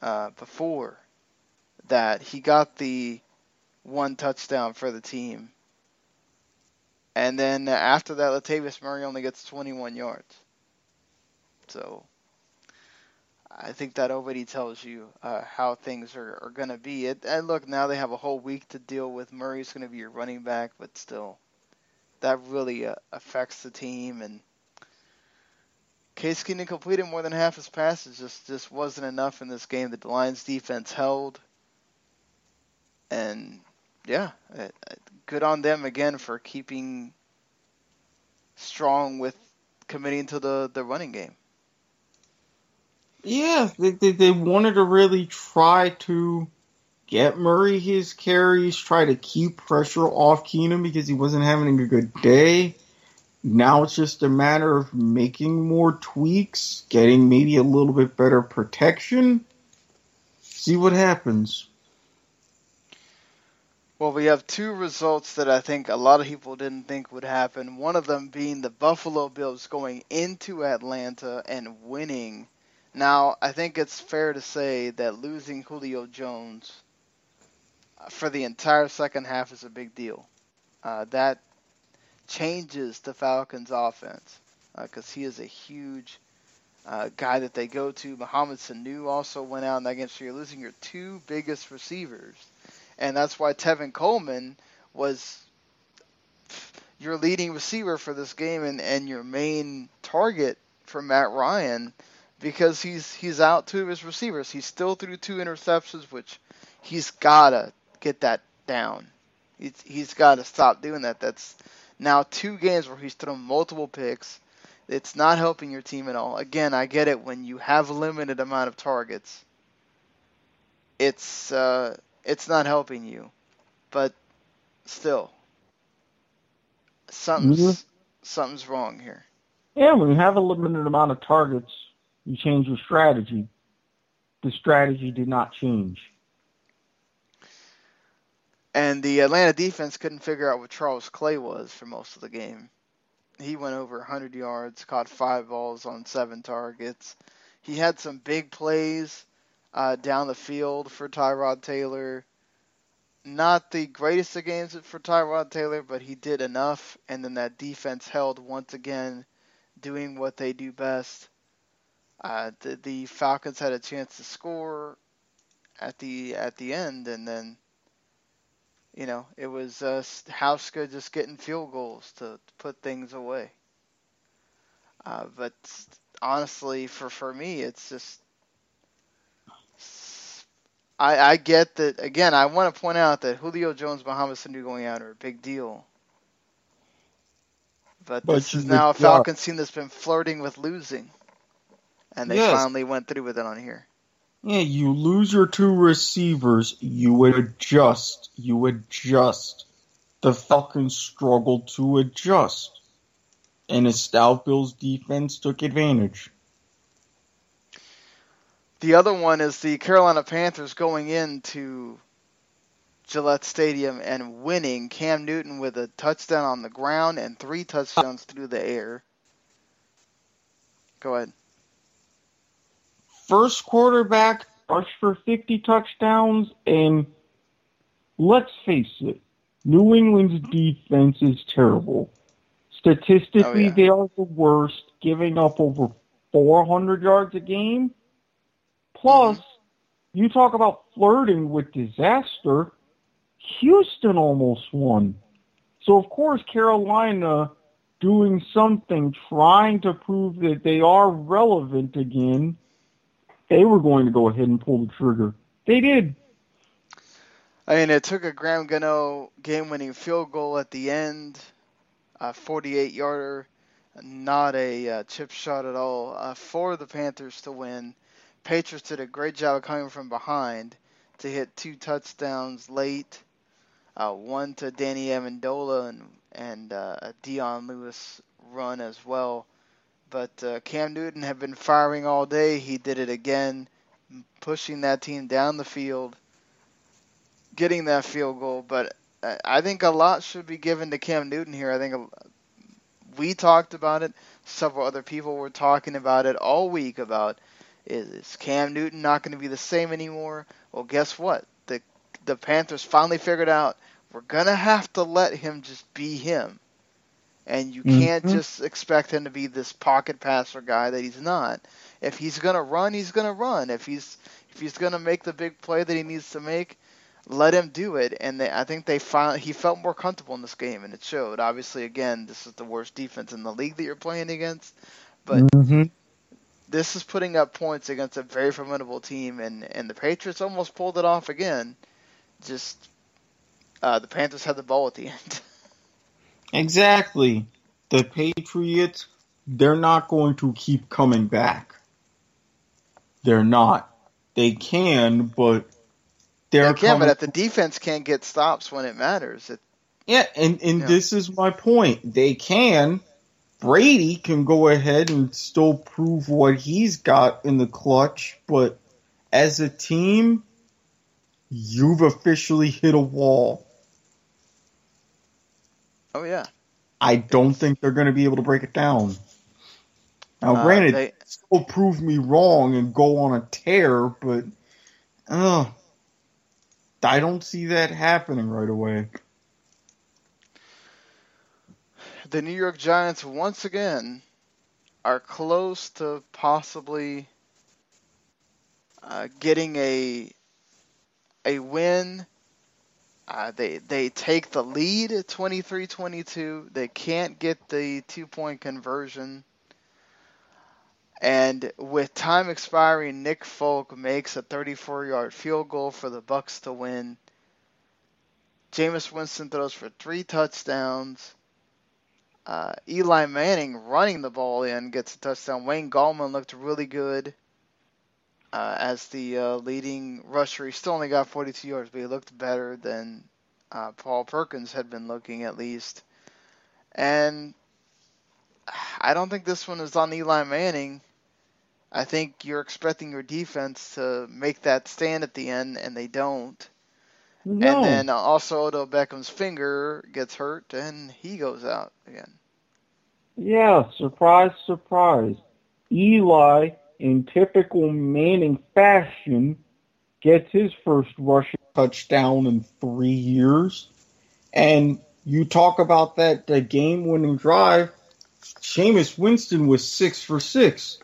uh, before that. He got the one touchdown for the team, and then after that, Latavius Murray only gets 21 yards. So I think that already tells you uh, how things are, are going to be. It, and look, now they have a whole week to deal with. Murray's going to be your running back, but still, that really uh, affects the team. And Case Keenum completed more than half his passes. Just just wasn't enough in this game the Lions defense held. And yeah, uh, uh, good on them again for keeping strong with committing to the, the running game. Yeah, they, they, they wanted to really try to get Murray his carries, try to keep pressure off Keenum because he wasn't having a good day. Now it's just a matter of making more tweaks, getting maybe a little bit better protection. See what happens. Well, we have two results that I think a lot of people didn't think would happen. One of them being the Buffalo Bills going into Atlanta and winning. Now, I think it's fair to say that losing Julio Jones uh, for the entire second half is a big deal. Uh, that changes the Falcons' offense because he is a huge uh, guy that they go to. Mohamed Sanu also went out in that game, so you're losing your two biggest receivers and that's why Tevin Coleman was your leading receiver for this game and, and your main target for Matt Ryan because he's he's out two of his receivers. He still threw two interceptions, which he's gotta get that down. He's he's gotta stop doing that. That's now two games where he's thrown multiple picks. It's not helping your team at all. Again, I get it when you have a limited amount of targets. It's uh, it's not helping you. But still, something's Mhm. something's wrong here. Yeah, when you have a limited amount of targets, you change your strategy. The strategy did not change. And the Atlanta defense couldn't figure out what Charles Clay was for most of the game. He went over 100 yards, caught five balls on seven targets. He had some big plays. uh, down the field for Tyrod Taylor. Not the greatest of games for Tyrod Taylor, but he did enough. And then that defense held once again, doing what they do best. Uh, the, the Falcons had a chance to score at the at the end, and then you know it was uh, Hauschka just getting field goals to, to put things away. Uh, but honestly, for for me, it's just I I get that again. I want to point out that Julio Jones, Mohamed Sanu going out are a big deal. But, But this is now a. Falcons team that's been flirting with losing, and they Yes. finally went through with it on here. Yeah, you lose your two receivers, you adjust. You adjust. The Falcons struggled to adjust. And a stout Bills defense took advantage. The other one is the Carolina Panthers going into Gillette Stadium and winning. Cam Newton with a touchdown on the ground and three touchdowns through the air. Go ahead. First quarterback rushed for 50 touchdowns, and let's face it, New England's defense is terrible. Statistically, Oh, yeah. they are the worst, giving up over 400 yards a game. Plus, Mm-hmm. you talk about flirting with disaster. Houston almost won. So, of course, Carolina doing something, trying to prove that they are relevant again, they were going to go ahead and pull the trigger. They did. I mean, it took a Graham Gano game-winning field goal at the end, a 48-yarder, not a uh, chip shot at all, uh, for the Panthers to win. Patriots did a great job coming from behind to hit two touchdowns late, uh, one to Danny Amendola and and uh, a Dion Lewis run as well. But uh, Cam Newton had been firing all day. He did it again, pushing that team down the field getting that field goal, but I- I think a lot should be given to Cam Newton here. I think we talked about it. Several other people were talking about it all week about is Cam Newton not going to be the same anymore? Well, guess what? The the Panthers finally figured out we're going to have to let him just be him. And you can't Mhm. just expect him to be this pocket passer guy that he's not. If he's going to run, he's going to run. If he's if he's going to make the big play that he needs to make, let him do it. And they, I think they found he felt more comfortable in this game, and it showed. Obviously, again, this is the worst defense in the league that you're playing against, but Mhm. this is putting up points against a very formidable team, and and the Patriots almost pulled it off again. Just uh, the Panthers had the ball at the end. Exactly. The Patriots, they're not going to keep coming back. They're not. They can, but they're they can, coming. but if the defense can't get stops when it matters, it, yeah, and, and Yeah. this is my point. They can. Brady can go ahead and still prove what he's got in the clutch, but as a team, you've officially hit a wall. Oh yeah. I don't think they're going to be able to break it down. Now, Uh, granted, they- still prove me wrong and go on a tear, but uh, I don't see that happening right away. the New York Giants once again are close to possibly uh, getting a a win. Uh, they they take the lead at 23-22. They can't get the two point conversion. And with time expiring, Nick Folk makes a 34-yard field goal for the Bucks to win. Jameis Winston throws for three touchdowns. Uh, Eli Manning running the ball in gets a touchdown. Wayne Gallman looked really good uh, as the uh, leading rusher. He still only got 42 yards, but he looked better than uh, Paul Perkins had been looking at least. And I don't think this one is on Eli Manning. I think you're expecting your defense to make that stand at the end, and they don't. No. And then also Odell Beckham's finger gets hurt, and he goes out again. Yeah, surprise, surprise. Eli, in typical Manning fashion, gets his first rushing touchdown in three years. And you talk about that game winning drive, Jameis Winston was six for six.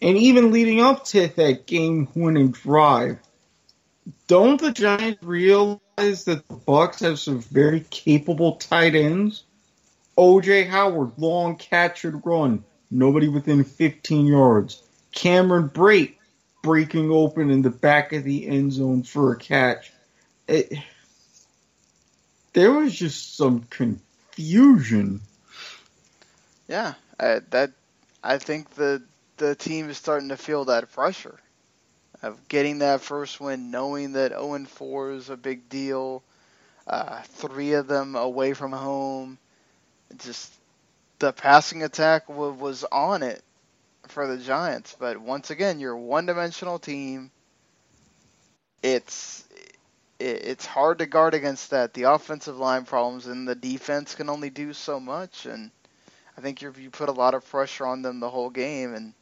And even leading up to that game winning drive, don't the Giants realize that the Bucks have some very capable tight ends? OJ Howard, long catch and run, nobody within 15 yards. Cameron Brate breaking open in the back of the end zone for a catch. It, there was just some confusion. Yeah, I, that I think the the team is starting to feel that pressure of getting that first win, knowing that 0 4 is a big deal. Uh, three of them away from home. Just the passing attack w- was on it for the Giants, but once again, you're a one-dimensional team. It's it's hard to guard against that. The offensive line problems and the defense can only do so much, and I think you you put a lot of pressure on them the whole game. And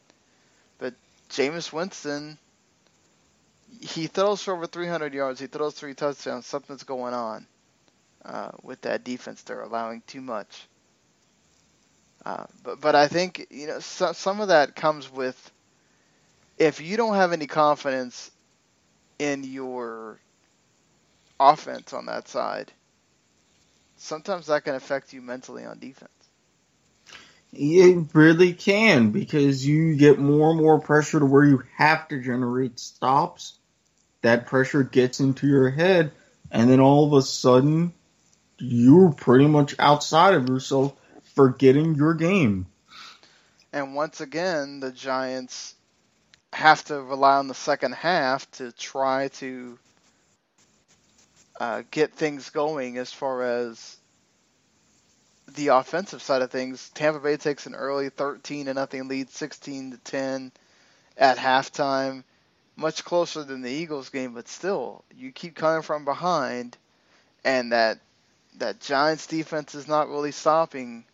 but Jameis Winston, he throws for over 300 yards. He throws three touchdowns. Something's going on uh, with that defense. They're allowing too much. Uh, but but I think you know so, some of that comes with if you don't have any confidence in your offense on that side, sometimes that can affect you mentally on defense. It really can because you get more and more pressure to where you have to generate stops. That pressure gets into your head, and then all of a sudden, you're pretty much outside of yourself forgetting your game. And once again, the Giants have to rely on the second half to try to uh, get things going as far as the offensive side of things. Tampa Bay takes an early 13 to nothing lead, 16 to 10 at halftime, much closer than the Eagles game, but still, you keep coming from behind, and that that Giants defense is not really stopping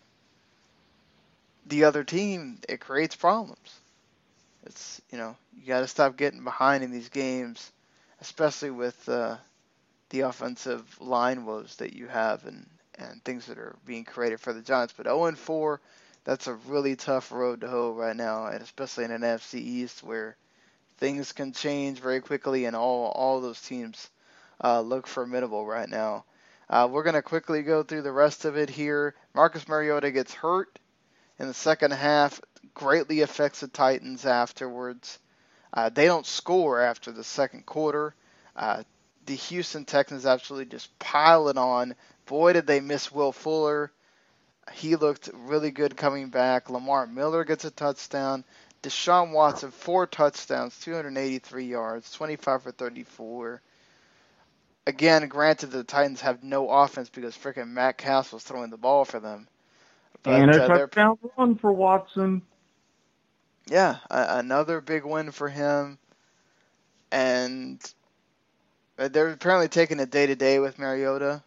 the other team, it creates problems. It's you know you got to stop getting behind in these games, especially with uh, the offensive line woes that you have and and things that are being created for the Giants. But 0 4, that's a really tough road to hoe right now, and especially in an NFC East where things can change very quickly, and all all those teams uh, look formidable right now. Uh, we're going to quickly go through the rest of it here. Marcus Mariota gets hurt in the second half greatly affects the Titans afterwards. Uh, they don't score after the second quarter. Uh, the Houston Texans absolutely just pile it on. Boy, did they miss Will Fuller. He looked really good coming back. Lamar Miller gets a touchdown. Deshaun Watson, four touchdowns, 283 yards, 25 for 34. Again, granted, the Titans have no offense because freaking Matt Cassel was throwing the ball for them. But, and a uh, touchdown run for Watson. Yeah, another big win for him. And uh, they're apparently taking it day to day with Mariota,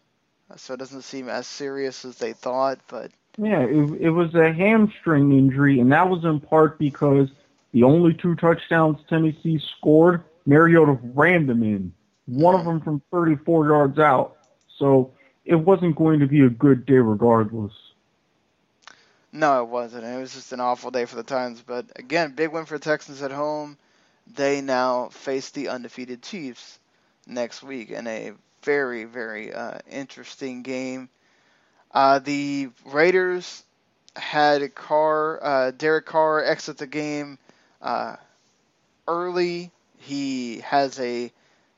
so it doesn't seem as serious as they thought. But yeah, it, it was a hamstring injury, and that was in part because the only two touchdowns Tennessee scored, Mariota ran them in, one of them from 34 yards out. So it wasn't going to be a good day regardless. No, it wasn't. It was just an awful day for the Titans. But again, big win for the Texans at home. They now face the undefeated Chiefs next week in a very, very uh, interesting game. Uh, the Raiders had Carr, uh, Derek Carr exit the game uh, early. He has a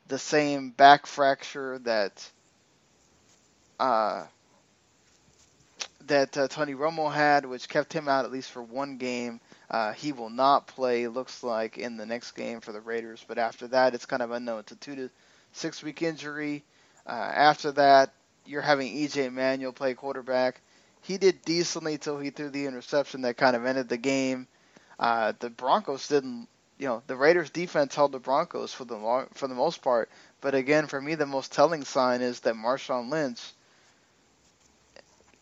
the same back fracture that uh, that uh, Tony Romo had, which kept him out at least for one game. Uh, he will not play, looks like, in the next game for the Raiders. But after that, it's kind of unknown. It's a two to six week injury. Uh, after that, you're having EJ Manuel play quarterback. He did decently until he threw the interception that kind of ended the game. Uh, the Broncos didn't, you know, the Raiders defense held the Broncos for the for the most part. But again, for me, the most telling sign is that Marshawn Lynch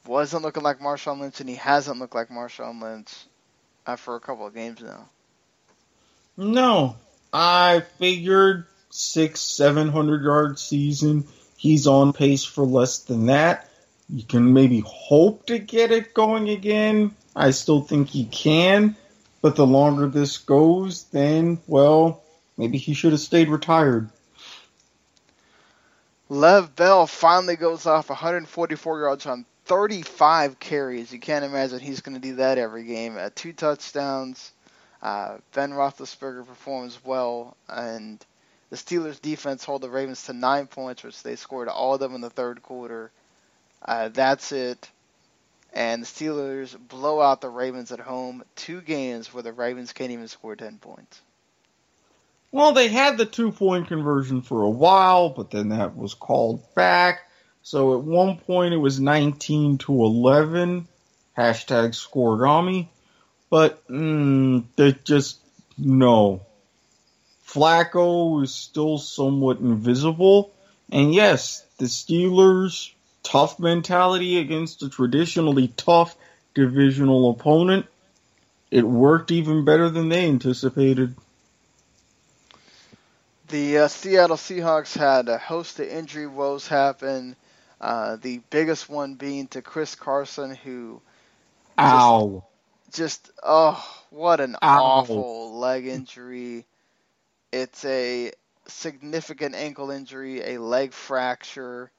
wasn't looking like Marshawn Lynch, and he hasn't looked like Marshawn Lynch for a couple of games now. No, I figured six, seven hundred yard season. He's on pace for less than that. You can maybe hope to get it going again. I still think he can, but the longer this goes, then, well, maybe he should have stayed retired. Le'Veon Bell finally goes off 144 yards on 35 carries. You can't imagine he's going to do that every game. Uh, two touchdowns. Uh, ben Roethlisberger performs well, and the Steelers' defense hold the Ravens to nine points, which they scored all of them in the third quarter. Uh, that's it. And the Steelers blow out the Ravens at home. Two games where the Ravens can't even score 10 points. Well, they had the two point conversion for a while, but then that was called back. So at one point it was 19 to 11. Hashtag scorigami. But mm, they just no. Flacco is still somewhat invisible. And yes, the Steelers tough mentality against a traditionally tough divisional opponent. It worked even better than they anticipated. The uh, Seattle Seahawks had a host of injury woes happen. Uh, the biggest one being to Chris Carson, who. Ow. Just, just oh, what an Ow. awful leg injury. It's a significant ankle injury, a leg fracture.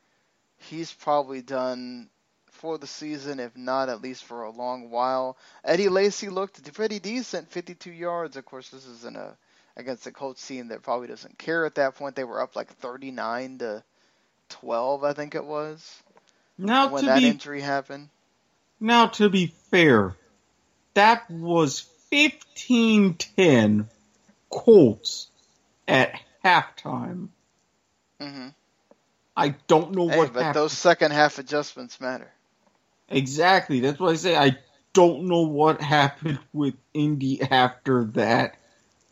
He's probably done for the season, if not at least for a long while. Eddie Lacy looked pretty decent, 52 yards. Of course, this isn't a against a Colts team that probably doesn't care at that point. They were up like 39 to 12, I think it was. Now when to that be, injury happened. Now to be fair, that was 15-10 Colts at halftime. Mm-hmm. I don't know hey, what but happened. those second half adjustments matter. Exactly. That's why I say I don't know what happened with Indy after that.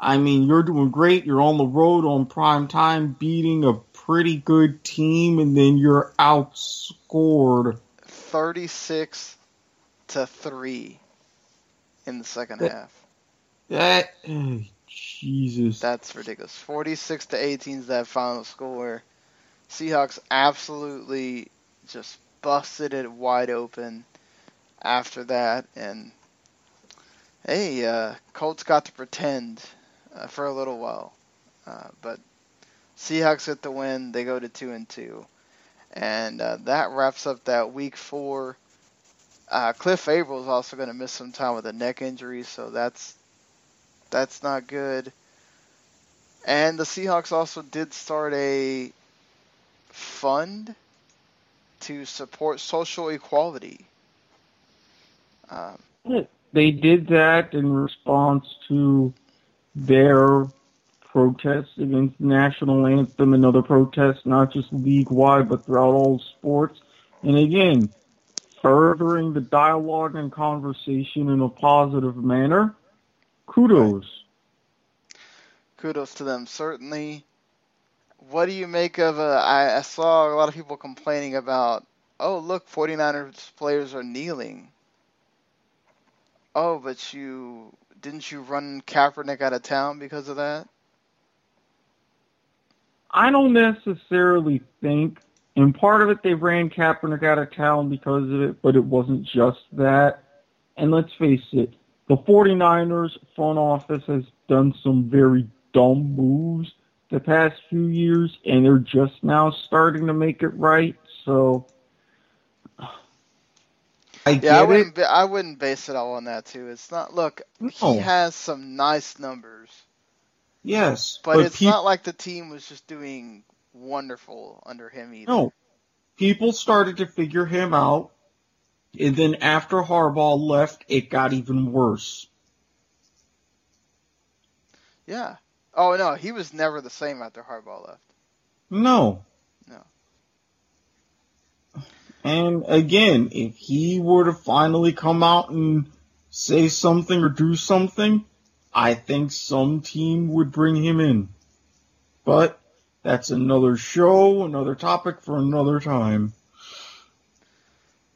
I mean, you're doing great. You're on the road on prime time, beating a pretty good team, and then you're outscored 36 to 3 in the second that, half. That oh, Jesus. That's ridiculous. 46 to 18 is that final score. Seahawks absolutely just busted it wide open after that and hey, uh, Colts got to pretend uh, for a little while. Uh, but Seahawks get the win. They go to 2 and 2. And uh, that wraps up that week 4 uh, Cliff Avril is also going to miss some time with a neck injury, so that's that's not good. And the Seahawks also did start a fund to support social equality. Um, they did that in response to their protests against the national anthem and other protests, not just league wide, but throughout all sports. And again, furthering the dialogue and conversation in a positive manner. Kudos. Kudos to them, certainly. What do you make of? Uh, I, I saw a lot of people complaining about, oh, look, 49ers players are kneeling. Oh, but you didn't you run Kaepernick out of town because of that? I don't necessarily think and part of it, they ran Kaepernick out of town because of it, but it wasn't just that. And let's face it, the 49ers front office has done some very dumb moves the past few years, and they're just now starting to make it right. So, I yeah, I wouldn't. I wouldn't base it all on that too. It's not. Look, no. he has some nice numbers. Yes, but, but it's pe- not like the team was just doing wonderful under him either. No. People started to figure him out, and then after Harbaugh left, it got even worse. Yeah. Oh no, he was never the same after Harbaugh left. No. No. And again, if he were to finally come out and say something or do something, I think some team would bring him in. But that's another show, another topic for another time.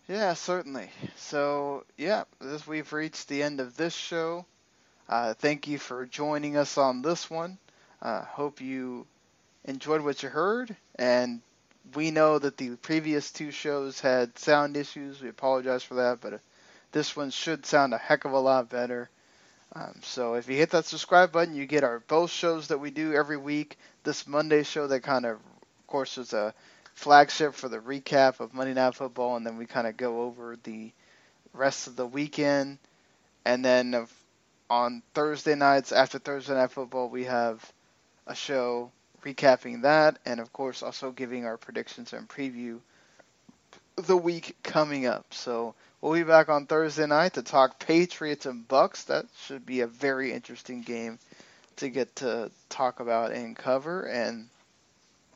Yeah, certainly. So, yeah, this we've reached the end of this show. Uh, thank you for joining us on this one. Uh, hope you enjoyed what you heard, and we know that the previous two shows had sound issues. We apologize for that, but this one should sound a heck of a lot better. Um, so if you hit that subscribe button, you get our both shows that we do every week. This Monday show that kind of, of course, is a flagship for the recap of Monday Night Football, and then we kind of go over the rest of the weekend. And then on Thursday nights after Thursday Night Football, we have a show recapping that, and of course also giving our predictions and preview the week coming up. So we'll be back on Thursday night to talk Patriots and Bucks. That should be a very interesting game to get to talk about and cover, and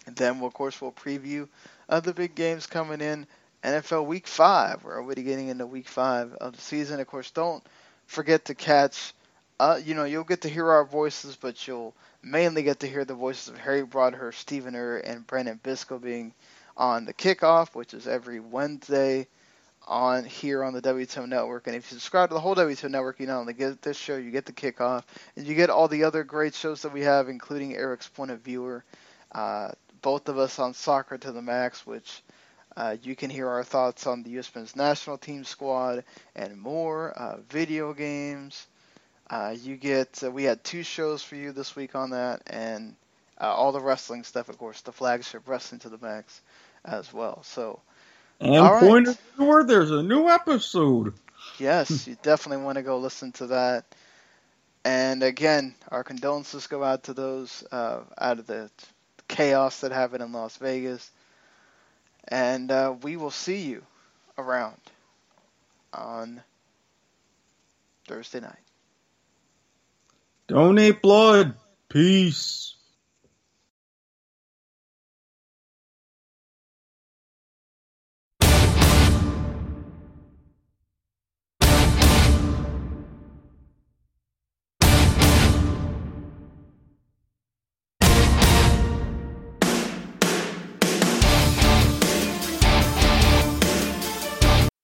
then of course we'll preview other big games coming in. NFL Week Five. We're already getting into Week Five of the season. Of course, don't forget to catch. Uh, you know, you'll get to hear our voices, but you'll mainly get to hear the voices of Harry Broadhurst, Stephen Err, and Brandon Biscoe being on the kickoff, which is every Wednesday on here on the W2M Network. And if you subscribe to the whole W2M Network, you not only get this show, you get the kickoff, and you get all the other great shows that we have, including Erik's Point of Viewer, uh, both of us on Soccer to the Max, which uh, you can hear our thoughts on the U.S. men's national team squad and more, uh, video games, uh, you get uh, we had two shows for you this week on that, and uh, all the wrestling stuff, of course, the flagship wrestling to the max as well. So, and point right. where there's a new episode. Yes, you definitely want to go listen to that. And again, our condolences go out to those uh, out of the chaos that happened in Las Vegas. And uh, we will see you around on Thursday night. Donate blood. Peace.